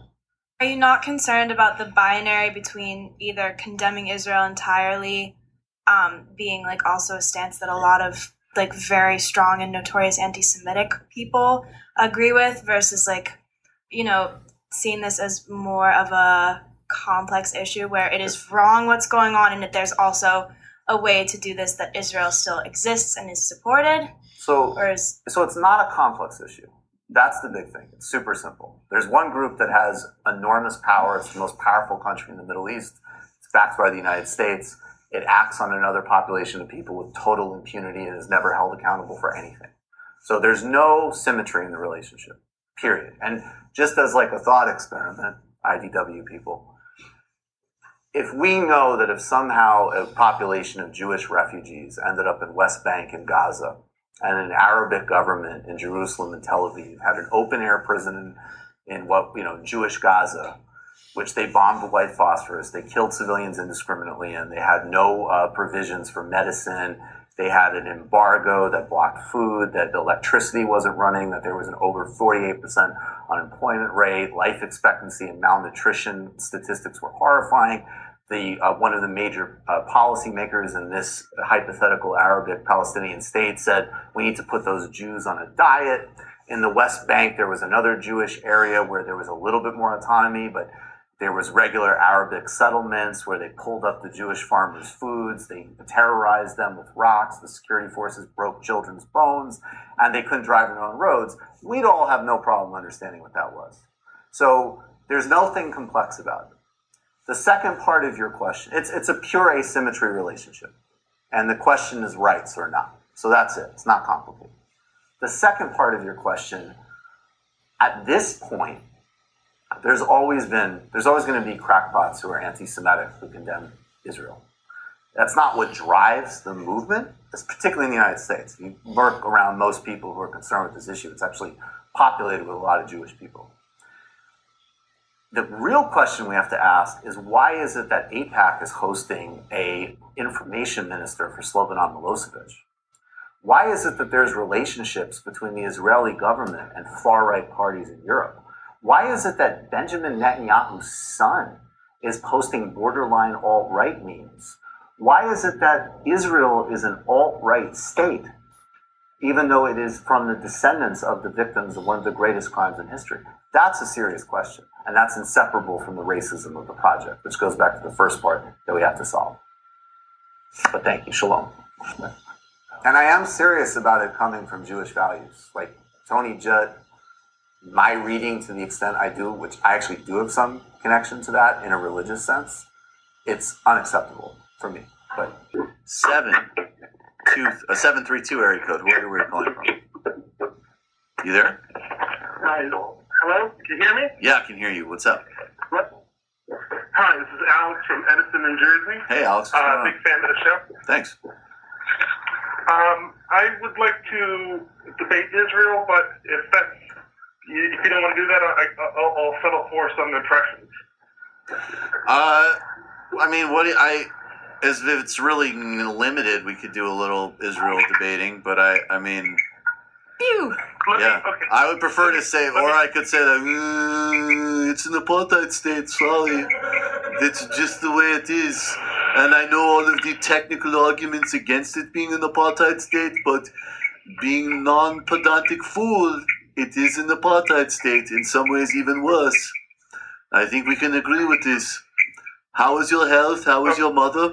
Are you not concerned about the binary between either condemning Israel entirely, um, being like also a stance that a lot of like very strong and notorious anti-Semitic people agree with, versus like, you know, seeing this as more of a complex issue where it is wrong what's going on, and that there's also a way to do this that Israel still exists and is supported, So or is So it's not a complex issue. That's the big thing. It's super simple. There's one group that has enormous power. It's the most powerful country in the Middle East. It's backed by the United States. It acts on another population of people with total impunity and is never held accountable for anything. So there's no symmetry in the relationship, period. And just as like a thought experiment, IDW people, if we know that if somehow a population of Jewish refugees ended up in West Bank and Gaza, and an Arabic government in Jerusalem and Tel Aviv had an open air prison in, what you know Jewish Gaza, which they bombed with white phosphorus. They killed civilians indiscriminately, and they had no uh, provisions for medicine. They had an embargo that blocked food, that the electricity wasn't running, that there was an over 48% unemployment rate, life expectancy and malnutrition statistics were horrifying. The, uh, one of the major uh, policymakers in this hypothetical Arabic Palestinian state said we need to put those Jews on a diet. In the West Bank, there was another Jewish area where there was a little bit more autonomy, but there was regular Arabic settlements where they pulled up the Jewish farmers' foods. They terrorized them with rocks. The security forces broke children's bones, and they couldn't drive their own roads. We'd all have no problem understanding what that was. So there's nothing complex about it. The second part of your question, it's, it's a pure asymmetry relationship. And the question is rights or not. So that's it. It's not complicated. The second part of your question, at this point, there's always been there's always going to be crackpots who are anti-Semitic who condemn Israel. That's not what drives the movement, it's particularly in the United States. You work around most people who are concerned with this issue. It's actually populated with a lot of Jewish people. The real question we have to ask is why is it that AIPAC is hosting a information minister for Slobodan Milosevic? Why is it that there's relationships between the Israeli government and far right parties in Europe? Why is it that Benjamin Netanyahu's son is posting borderline alt right memes? Why is it that Israel is an alt right state, even though it is from the descendants of the victims of one of the greatest crimes in history? That's a serious question. And that's inseparable from the racism of the project, which goes back to the first part that we have to solve. But thank you. Shalom. And I am serious about it coming from Jewish values. Like Tony Judt my reading to the extent I do, which I actually do have some connection to that in a religious sense, it's unacceptable for me. But seven two a seven three two area code. Where are you calling from? You there? Hi. Hello. Can you hear me? Yeah, I can hear you. What's up? What? Hi, this is Alex from Edison, New Jersey. Hey, Alex. Uh, big fan of the show. Thanks. Um, I would like to debate Israel, but if that's if you don't want to do that, I, I'll, I'll settle for some impressions. Uh, I mean, what do I as if it's really limited, we could do a little Israel debating, but I, I mean, Phew. yeah, I would prefer to say, or I could say that "Uh, it's an apartheid state. Sorry, it's just the way it is, and I know all of the technical arguments against it being an apartheid state, but being non-pedantic fool, it is an apartheid state. In some ways, even worse. I think we can agree with this. How is your health? How is your mother?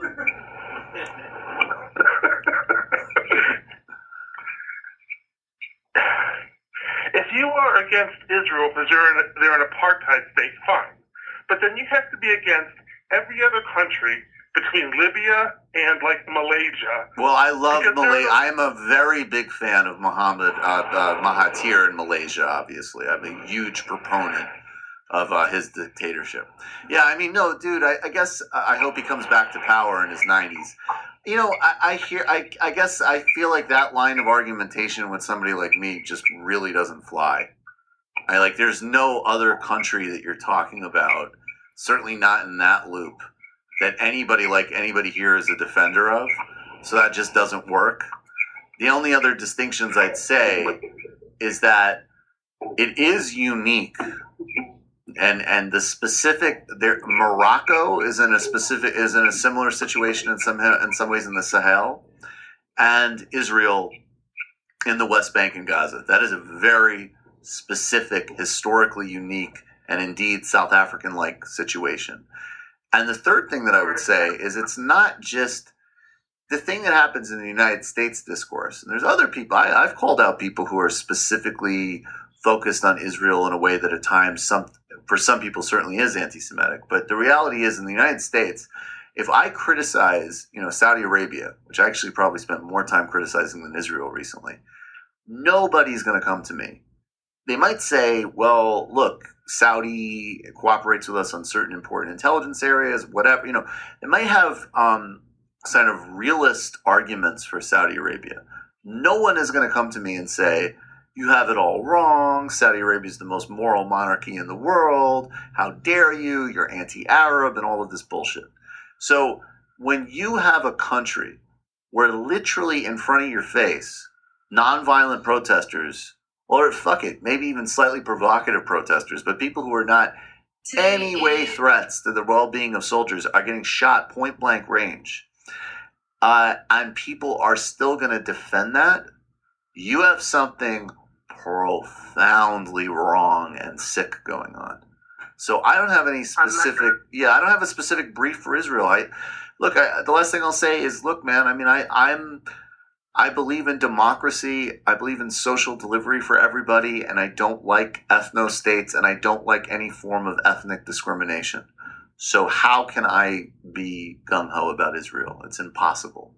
If you are against Israel because they're an, they're an apartheid state, fine. But then you have to be against every other country between Libya and like Malaysia. Well, I love Malaysia. I am a very big fan of Muhammad uh, uh, Mahathir in Malaysia. Obviously, I'm a huge proponent of uh, his dictatorship. Yeah, I mean, no, dude. I, I guess I hope he comes back to power in his 90s. You know, I, I hear. I, I guess I feel like that line of argumentation with somebody like me just really doesn't fly. I like. There's no other country that you're talking about. Certainly not in that loop that anybody like anybody here is a defender of. So that just doesn't work. The only other distinctions I'd say is that it is unique. And and the specific there Morocco is in a specific is in a similar situation in some in some ways in the Sahel and Israel in the West Bank and Gaza. That is a very specific, historically unique, and indeed South African like situation. And the third thing that I would say is it's not just the thing that happens in the United States discourse. And there's other people, I, I've called out people who are specifically focused on Israel in a way that at times some for some people certainly is anti-Semitic. But the reality is in the United States, if I criticize, you know, Saudi Arabia, which I actually probably spent more time criticizing than Israel recently, nobody's going to come to me. They might say, well, look, Saudi cooperates with us on certain important intelligence areas, whatever, you know, they might have um, kind of realist arguments for Saudi Arabia. No one is going to come to me and say, you have it all wrong. Saudi Arabia is the most moral monarchy in the world. How dare you? You're anti Arab and all of this bullshit. So when you have a country where literally in front of your face, nonviolent protesters, or fuck it, maybe even slightly provocative protesters, but people who are not any way threats to the well being of soldiers are getting shot point blank range. Uh, and people are still going to defend that. You have something profoundly wrong and sick going on. So I don't have any specific. Yeah, I don't have a specific brief for Israel. I look. I, the last thing I'll say is, look, man. I mean, I I'm I believe in democracy. I believe in social delivery for everybody, and I don't like ethno states, and I don't like any form of ethnic discrimination. So how can I be gung ho about Israel? It's impossible.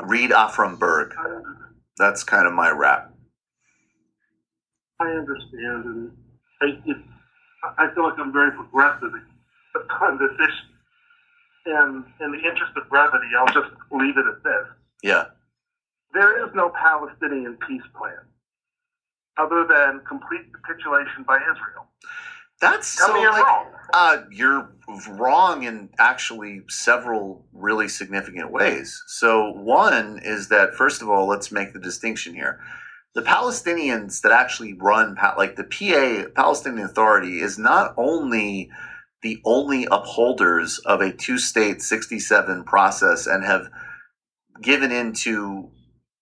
Read Avraham Burg. That's kind of my rap. I understand, and I, it, I feel like I'm very progressive on this issue. And in the interest of brevity, I'll just leave it at this. Yeah. There is no Palestinian peace plan other than complete capitulation by Israel. That's Tell so me you're like, wrong. Uh, you're wrong in actually several really significant ways. So one is that first of all, let's make the distinction here. The Palestinians that actually run, like the PA Palestinian Authority, is not only the only upholders of a two-state 67 process and have given into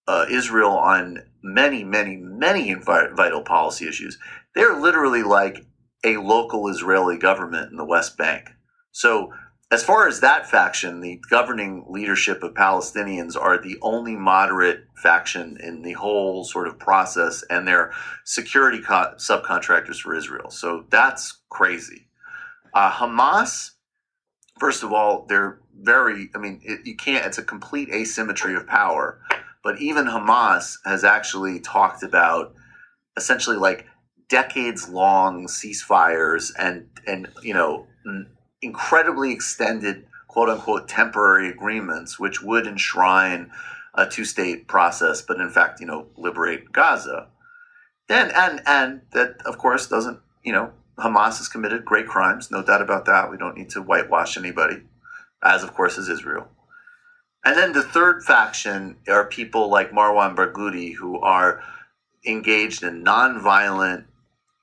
uh, Israel on many, many, many vital policy issues. They're literally like a local Israeli government in the West Bank. So, as far as that faction, the governing leadership of Palestinians are the only moderate faction in the whole sort of process, and they're security co- subcontractors for Israel. So, that's crazy. Uh, Hamas, first of all, they're very, I mean, it, you can't, it's a complete asymmetry of power. But even Hamas has actually talked about essentially like decades long ceasefires and, and, you know, incredibly extended quote unquote temporary agreements, which would enshrine a two state process, but in fact, you know, liberate Gaza. Then, and, and that of course doesn't, you know, Hamas has committed great crimes, no doubt about that. We don't need to whitewash anybody, as of course is Israel. And then the third faction are people like Marwan Barghouti who are engaged in nonviolent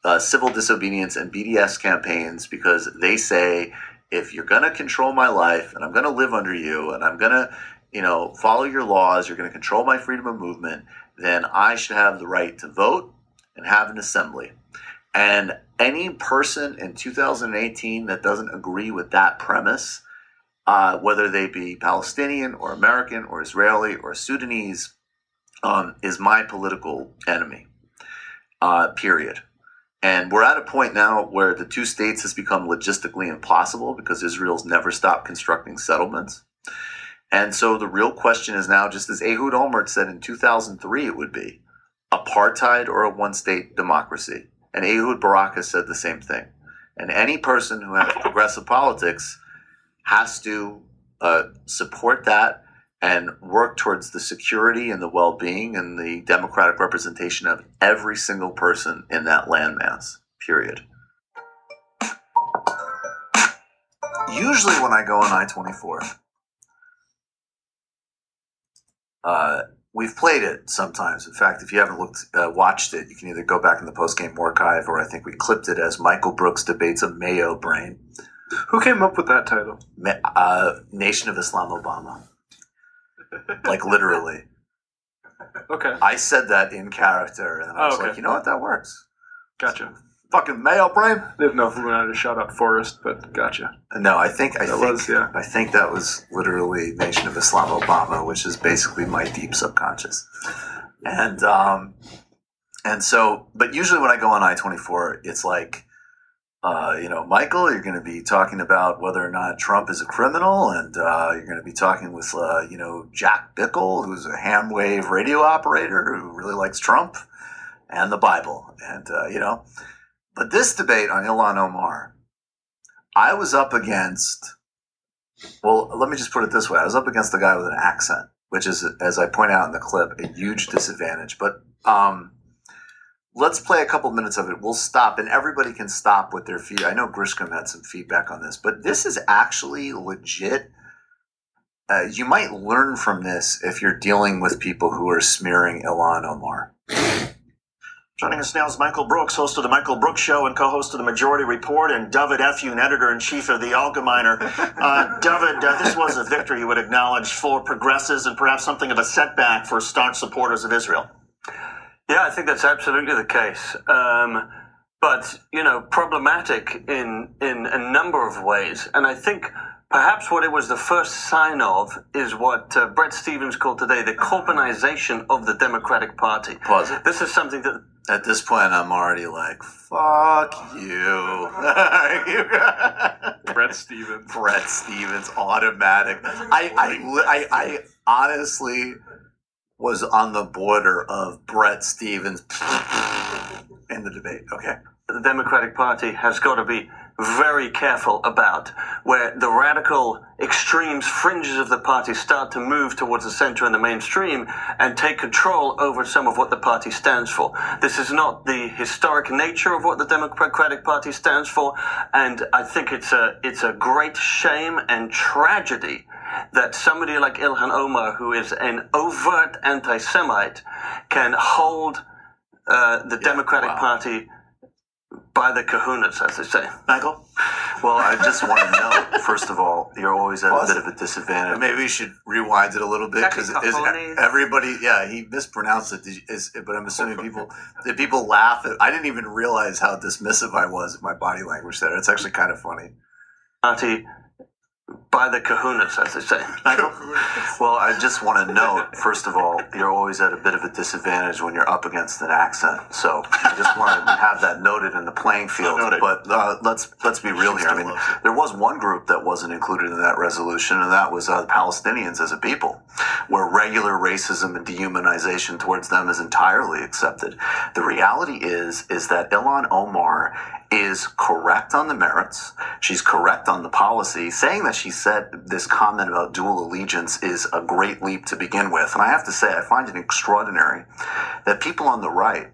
uh, civil disobedience and BDS campaigns because they say if you're going to control my life and I'm going to live under you and I'm going to, you know, follow your laws, you're going to control my freedom of movement, then I should have the right to vote and have an assembly. And any person in 2018 that doesn't agree with that premise, uh, whether they be Palestinian or American or Israeli or Sudanese, um, is my political enemy. Uh, period. And we're at a point now where the two states has become logistically impossible because Israel's never stopped constructing settlements. And so the real question is now, just as Ehud Olmert said in 2003 it would be, apartheid or a one state democracy. And Ehud Barak has said the same thing. And any person who has progressive politics has to uh, support that and work towards the security and the well being and the democratic representation of every single person in that landmass, period. Usually, when I go on I 24, uh, we've played it sometimes. In fact, if you haven't looked, uh, watched it, you can either go back in the post game archive or I think we clipped it as Michael Brooks debates a Mayo brain. Who came up with that title? Ma- uh, Nation of Islam Obama. like literally. Okay. I said that in character, and I was Oh, okay. like, you know what, that works. Gotcha. Fucking Mayo brain. Didn't know if we wanted to shout out Forrest, but gotcha. No, I think I That think was, yeah. I think that was literally Nation of Islam Obama, which is basically my deep subconscious. And um and so but usually when I go on I twenty four, it's like uh, you know, Michael, you're going to be talking about whether or not Trump is a criminal, and uh, you're going to be talking with, uh, you know, Jack Bickle, who's a ham wave radio operator who really likes Trump, and the Bible, and uh, you know. But this debate on Ilhan Omar, I was up against. Well, let me just put it this way: I was up against a guy with an accent, which is, as I point out in the clip, a huge disadvantage. But um, let's play a couple minutes of it. We'll stop, and everybody can stop with their feed. I know Griscom had some feedback on this, but this is actually legit. Uh, you might learn from this if you're dealing with people who are smearing Ilhan Omar. Joining us now is Michael Brooks, host of the Michael Brooks Show and co-host of the Majority Report, and David Efune, editor-in-chief of the Algemeiner. Uh, David, uh, this was a victory you would acknowledge for progressives and perhaps something of a setback for staunch supporters of Israel. Yeah, I think that's absolutely the case. Um, but you know, problematic in in a number of ways, and I think perhaps what it was the first sign of is what uh, Bret Stephens called today the Corbynization of the Democratic Party. Pause it. This is something that At this point, I'm already like, fuck you. Bret Stephens. Bret Stephens, automatic. I, I, I, I honestly was on the border of Bret Stephens in the debate. Okay. the Democratic Party has got to be very careful about, where the radical extremes, fringes of the party start to move towards the center and the mainstream and take control over some of what the party stands for. This is not the historic nature of what the Democratic Party stands for, and I think it's a it's a great shame and tragedy that somebody like Ilhan Omar, who is an overt anti-Semite, can hold uh, the Democratic Party by the kahunas, as they say. Michael? Well, I just want to know, first of all, you're always at a bit of a disadvantage. Maybe we should rewind it a little bit because everybody, yeah, he mispronounced it. Did you- Is, but I'm assuming people, did people laugh? At, I didn't even realize how dismissive I was of my body language there. It's actually kind of funny. Party by the kahunas, as they say. Well, I just want to note, first of all, you're always at a bit of a disadvantage when you're up against an accent. So I just want to have that noted in the playing field. But uh, let's let's be real here. I mean, there was one group that wasn't included in that resolution, and that was uh, the Palestinians as a people, where regular racism and dehumanization towards them is entirely accepted. The reality is is that Ilhan Omar is correct on the merits. She's correct on the policy. Saying that she said this comment about dual allegiance is a great leap to begin with. And I have to say, I find it extraordinary that people on the right,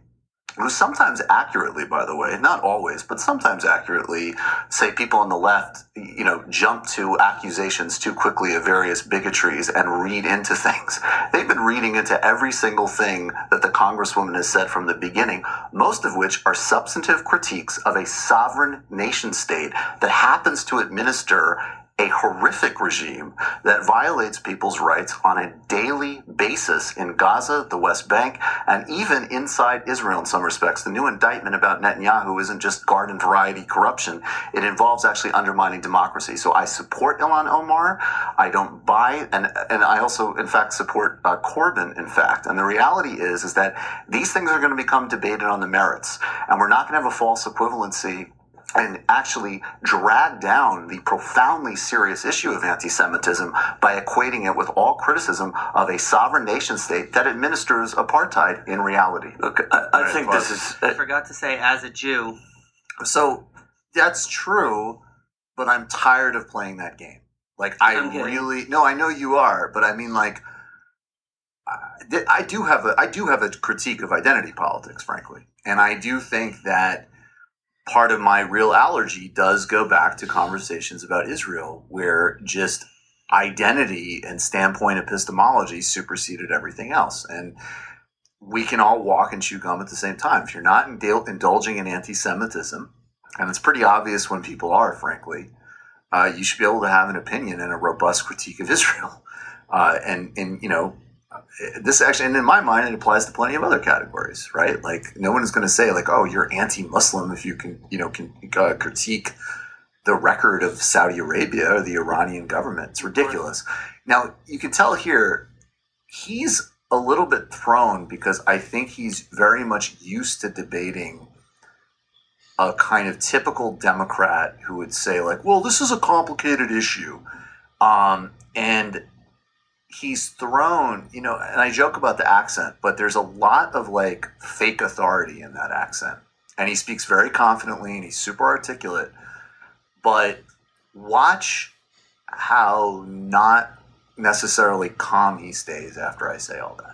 sometimes accurately, by the way, not always, but sometimes accurately, say people on the left, you know, jump to accusations too quickly of various bigotries and read into things. They've been reading into every single thing that the Congresswoman has said from the beginning, most of which are substantive critiques of a sovereign nation state that happens to administer a horrific regime that violates people's rights on a daily basis in Gaza, the West Bank, and even inside Israel in some respects. The new indictment about Netanyahu isn't just garden variety corruption, it involves actually undermining democracy. So I support Ilhan Omar. I don't buy, and, and I also, in fact, support uh, Corbyn, in fact. And the reality is, is that these things are going to become debated on the merits, and we're not going to have a false equivalency and actually drag down the profoundly serious issue of anti-Semitism by equating it with all criticism of a sovereign nation state that administers apartheid in reality. Look, I, I think this is. I forgot to say, as a Jew. So that's true, but I'm tired of playing that game. Like I I'm kidding. really no, I know you are, but I mean like I- I do have a I do have a critique of identity politics, frankly, and I do think that part of my real allergy does go back to conversations about Israel, where just identity and standpoint epistemology superseded everything else, and we can all walk and chew gum at the same time. If you're not indul- indulging in anti-Semitism, and it's pretty obvious when people are, frankly, uh, you should be able to have an opinion and a robust critique of Israel. Uh, and and you know, this actually, and in my mind, it applies to plenty of other categories, right? Like no one is going to say like, oh, you're anti-Muslim if you can, you know, can uh, critique the record of Saudi Arabia or the Iranian government. It's ridiculous. Now you can tell here he's a little bit thrown because I think he's very much used to debating a kind of typical Democrat who would say like, "Well, this is a complicated issue," um, and he's thrown. You know, and I joke about the accent, but there's a lot of like fake authority in that accent, and he speaks very confidently and he's super articulate. But watch how not necessarily calm he stays after I say all that.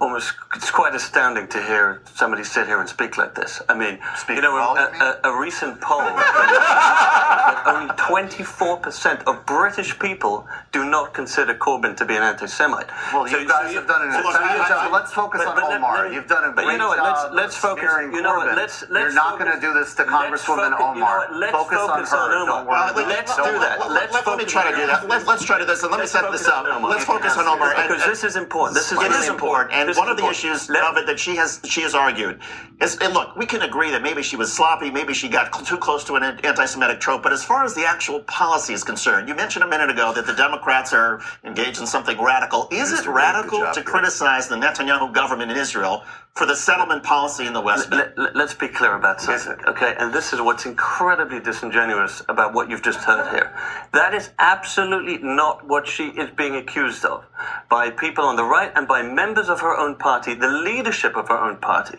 Almost it's quite astounding to hear somebody sit here and speak like this. I mean, you know, a, a, a recent poll that only 24% of British people do not consider Corbyn to be an anti-Semite. Well, you guys have done an so- so- job. Let's focus but- on but Omar. let You've done a but great you know what, job Let's, let's focus. You know what? Let's, let's You're not going to do this to Congresswoman focus- you know Omar. what, let's focus, focus on on her. Omar. Don't worry. Uh, about let's it. do that. Let's let, me try to do that. Let, let's try to do this. And let me Let's set this up. Let's focus on Omar. Because this is important. This is really is important, and This one of the important. issues of it that she has she has argued is, and look, we can agree that maybe she was sloppy, maybe she got cl- too close to an anti-Semitic trope, but as far as the actual policy is concerned, you mentioned a minute ago that the Democrats are engaged in something radical. Is it radical to criticize the Netanyahu government in Israel for the settlement policy in the West Bank? Let, us be clear about something, okay? And this is what's incredibly disingenuous about what you've just heard here. That is absolutely not what she is being accused of by people on the right and by members of her own party, the leadership of her own party.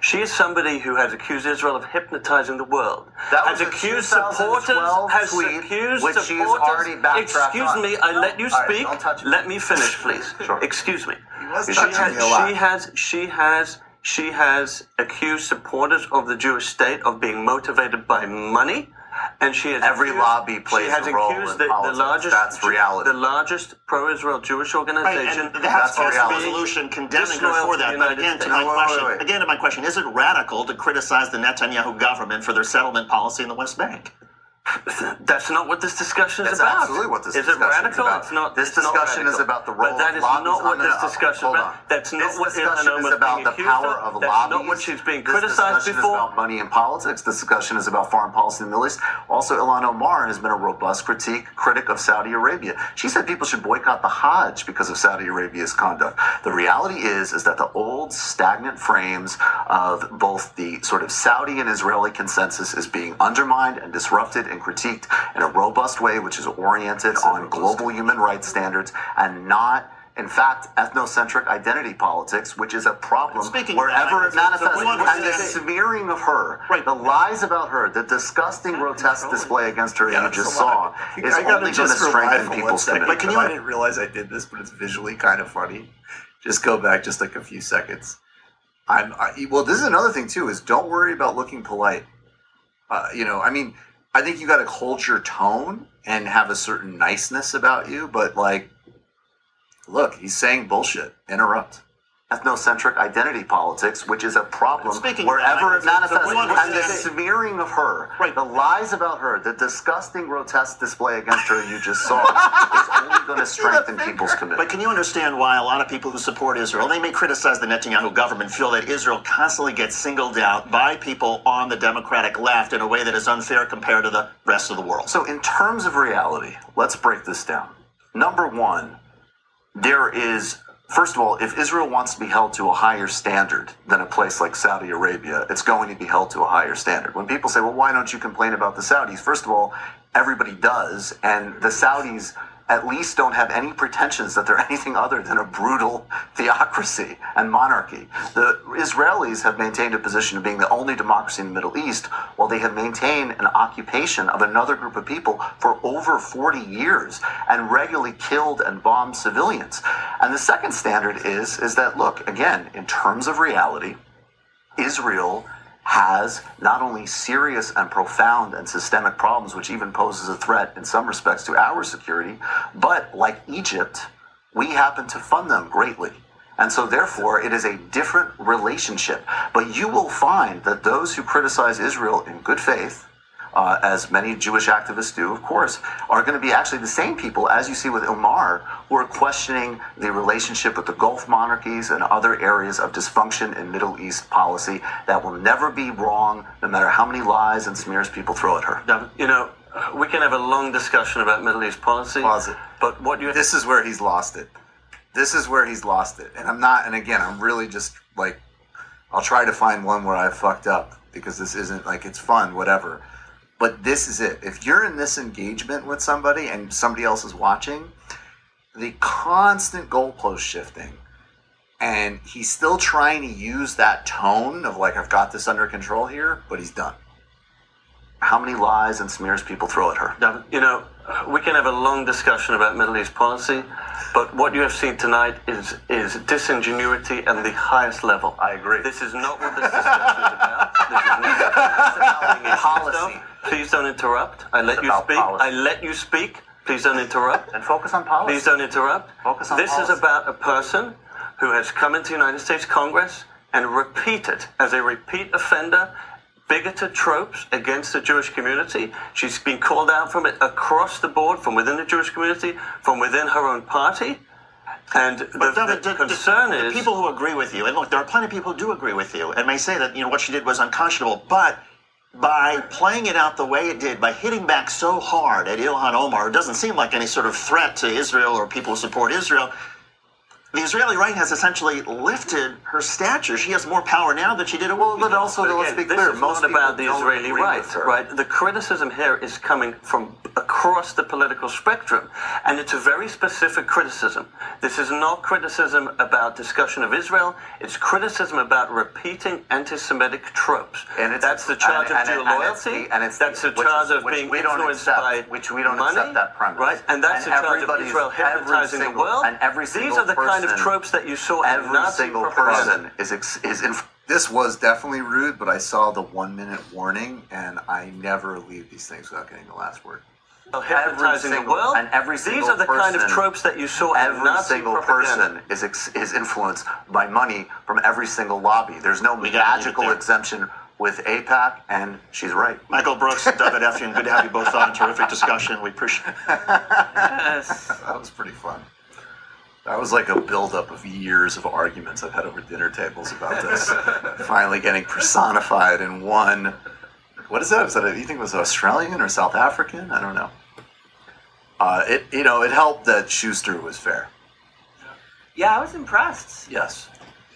She is somebody who has accused Israel of hypnotizing the world. That has was accused 2012 supporters. Has tweet, accused which supporters. already Excuse on. me. I let you speak. me. let me finish, please. Excuse me. She has, me a lot. she has. She has. She has accused supporters of the Jewish state of being motivated by money, and she has Every accused- lobby plays She has a role accused in the, the politics. largest. That's reality. The largest pro-Israel Jewish Right, organization. and the House That's passed a resolution condemning her for that. But again, to my wait, question, wait, wait. again to my question, is it radical to criticize the Netanyahu government for their settlement policy in the West Bank? That's not what this discussion is That's about. absolutely what this is discussion it is radical? about. It's not. This it's not discussion is about the role But that of is lobbies. not what this discussion is about. That's not This what discussion is about the power of. of That's lobbies. not what she's being This criticized discussion before. is about money and politics. This discussion is about foreign policy in the Middle East. Also, Ilhan Omar has been a robust critique, critic of Saudi Arabia. She said people should boycott the Hajj because of Saudi Arabia's conduct. The reality is, is that the old stagnant frames of both the sort of Saudi and Israeli consensus is being undermined and disrupted and critiqued in a robust way, which is oriented on global human rights standards and not in fact, ethnocentric identity politics, which is a problem Speaking wherever it manifests. so we want to and the smearing of her, right. the lies about her, the disgusting, grotesque display against her you just saw, is only going to strengthen people's second, commitment. because I didn't realize I did this, but it's visually kind of funny. Just go back just like a few seconds. I'm I, well. This is another thing too. Is don't worry about looking polite. Uh, you know, I mean, I think you got to hold your tone and have a certain niceness about you. But like, look, he's saying bullshit. Interrupt. Ethnocentric identity politics, which is a problem Speaking wherever it manifests. and the smearing of her, right. the lies about her, the disgusting, grotesque display against her you just saw, is only going to strengthen people's commitment. But can you understand why a lot of people who support Israel, they may criticize the Netanyahu government, feel that Israel constantly gets singled out by people on the Democratic left in a way that is unfair compared to the rest of the world? So, in terms of reality, let's break this down. Number one, there is, first of all, if Israel wants to be held to a higher standard than a place like Saudi Arabia, it's going to be held to a higher standard. When people say, well, why don't you complain about the Saudis? First of all, everybody does, and the Saudis at least don't have any pretensions that they're anything other than a brutal theocracy and monarchy. The Israelis have maintained a position of being the only democracy in the Middle East, while they have maintained an occupation of another group of people for over 40 years and regularly killed and bombed civilians. And the second standard is, is that, look, again, in terms of reality, Israel has not only serious and profound and systemic problems, which even poses a threat in some respects to our security, but like Egypt, we happen to fund them greatly. And so, therefore, it is a different relationship. But you will find that those who criticize Israel in good faith, uh, as many Jewish activists do, of course, are going to be actually the same people, as you see with Omar, who are questioning the relationship with the Gulf monarchies and other areas of dysfunction in Middle East policy that will never be wrong, no matter how many lies and smears people throw at her. You know, we can have a long discussion about Middle East policy. Pause it. But what you This is where he's lost it. This is where he's lost it. And I'm not, and again, I'm really just like, I'll try to find one where I fucked up because this isn't like, it's fun, whatever. But this is it. If you're in this engagement with somebody and somebody else is watching, the constant goalpost shifting, and he's still trying to use that tone of like, I've got this under control here, but he's done. How many lies and smears people throw at her? You know, we can have a long discussion about Middle East policy. But what you have seen tonight is is disingenuity at the highest level. I agree. This is not what this discussion is about. This is not this Policy. Please don't interrupt. I let It's you speak. policy. I let you speak. Please don't interrupt. And focus on policy. Please don't interrupt. Focus on policy. this policy. is about a person who has come into the United States Congress and repeated, as a repeat offender, bigoted tropes against the Jewish community. She's been called out from it across the board, from within the Jewish community, from within her own party. And the, But the the, concern the, is the people who agree with you, and look, there are plenty of people who do agree with you, and may say that you know what she did was unconscionable, but by playing it out the way it did, by hitting back so hard at Ilhan Omar, it doesn't seem like any sort of threat to Israel or people who support Israel. The Israeli right has essentially lifted her stature. She has more power now than she did a week But also, But let's again, be clear, most about the Israeli right, right? The criticism here is coming from across the political spectrum, and it's a very specific criticism. This is not criticism about discussion of Israel. It's criticism about repeating anti-Semitic tropes, and that's the charge and- of and- and it's loyalty. the- and it's that's the charge is- of being we don't influenced accept, by which we don't money, accept that premise. right? And that's And the charge of Israel hypnotizing the world. and every These single are the kind of tropes that you saw Every Nazi single propaganda. person is ex- is in. This was definitely rude, but I saw the one minute warning, and I never leave these things without getting the last word. hypnotizing the single- world. and every These are the kind of tropes that you saw Every Nazi single propaganda. person is ex- is influenced by money from every single lobby. There's no magical exemption with AIPAC, and she's right. Michael Brooks, David Efune, good to have you both on. Terrific discussion. We appreciate Yes. that was pretty fun. That was like a buildup of years of arguments I've had over dinner tables about this. Finally getting personified in one. What is that? Was that a, you think it was Australian or South African? I don't know. Uh, it you know it helped that Schuster was fair. Yeah, I was impressed. Yes.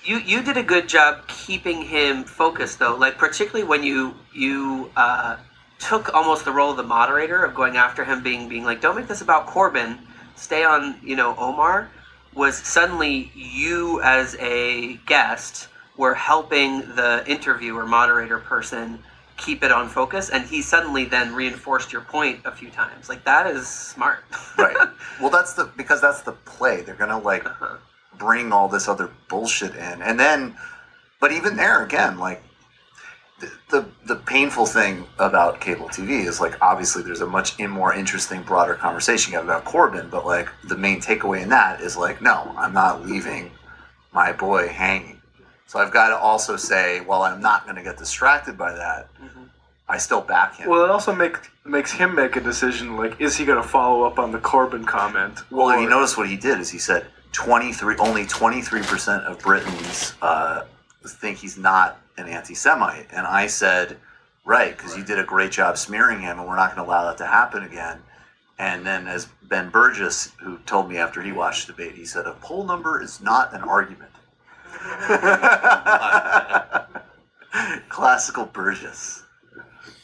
You you did a good job keeping him focused though, like particularly when you you uh, took almost the role of the moderator of going after him, being being like, don't make this about Corbyn, stay on you know Omar. Was suddenly you as a guest were helping the interviewer moderator person keep it on focus, and he suddenly then reinforced your point a few times. Like that is smart. right. Well, that's the because that's the play. They're gonna like uh-huh. bring all this other bullshit in, and then, but even there again, like the the, painful thing about cable TV is like obviously there's a much in more interesting, broader conversation you have about Corbyn, but like the main takeaway in that is like, no, I'm not leaving my boy hanging. So I've got to also say, while I'm not going to get distracted by that, I still back him. Well, it also make, makes him make a decision like, is he going to follow up on the Corbyn comment? Well, and you notice what he did is he said 23, only 23% of Britons uh, think he's not an anti-Semite, and I said, right, because you did a great job smearing him, and we're not going to allow that to happen again. And then, as Ben Burgis, who told me after he watched the debate, he said, a poll number is not an argument. Classical Burgess.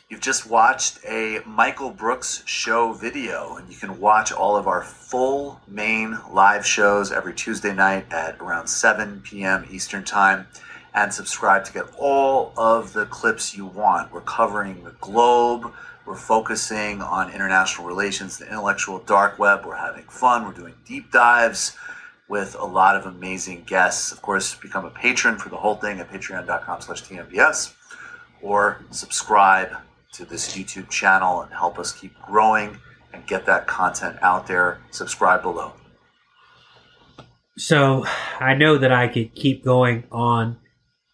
You've just watched a Michael Brooks show video, and you can watch all of our full main live shows every Tuesday night at around 7 p.m. Eastern Time. And subscribe to get all of the clips you want. We're covering the globe, we're focusing on international relations, the intellectual dark web. We're having fun, we're doing deep dives with a lot of amazing guests. Of course, become a patron for the whole thing at patreon.com slash TMBS or subscribe to this YouTube channel and help us keep growing and get that content out there. Subscribe below. So I know that I could keep going on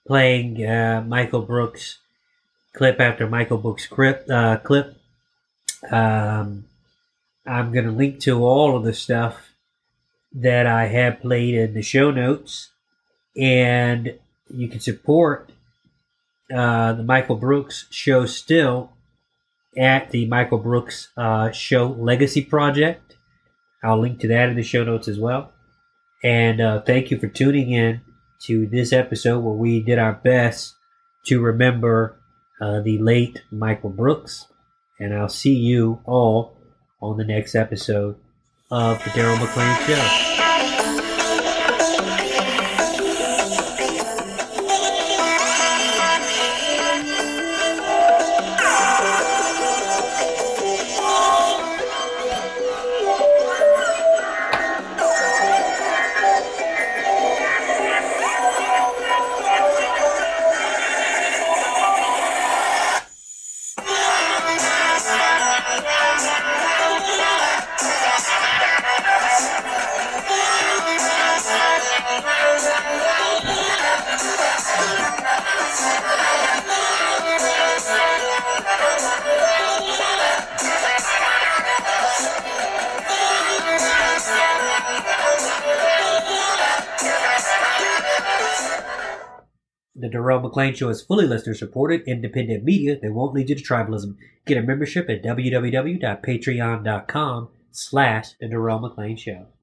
playing uh, Michael Brooks clip after Michael Brooks clip. Uh, clip. Um, I'm going to link to all of the stuff that I have played in the show notes, and you can support uh, the Michael Brooks show still at the Michael Brooks uh, Show Legacy Project. I'll link to that in the show notes as well. And uh, thank you for tuning in to this episode where we did our best to remember uh, the late Michael Brooks. And I'll see you all on the next episode of the Daryl McLean Show. McLean Show is fully listener supported, independent media that won't lead you to tribalism. Get a membership at www.patreon.com slash The Darrell McLean Show.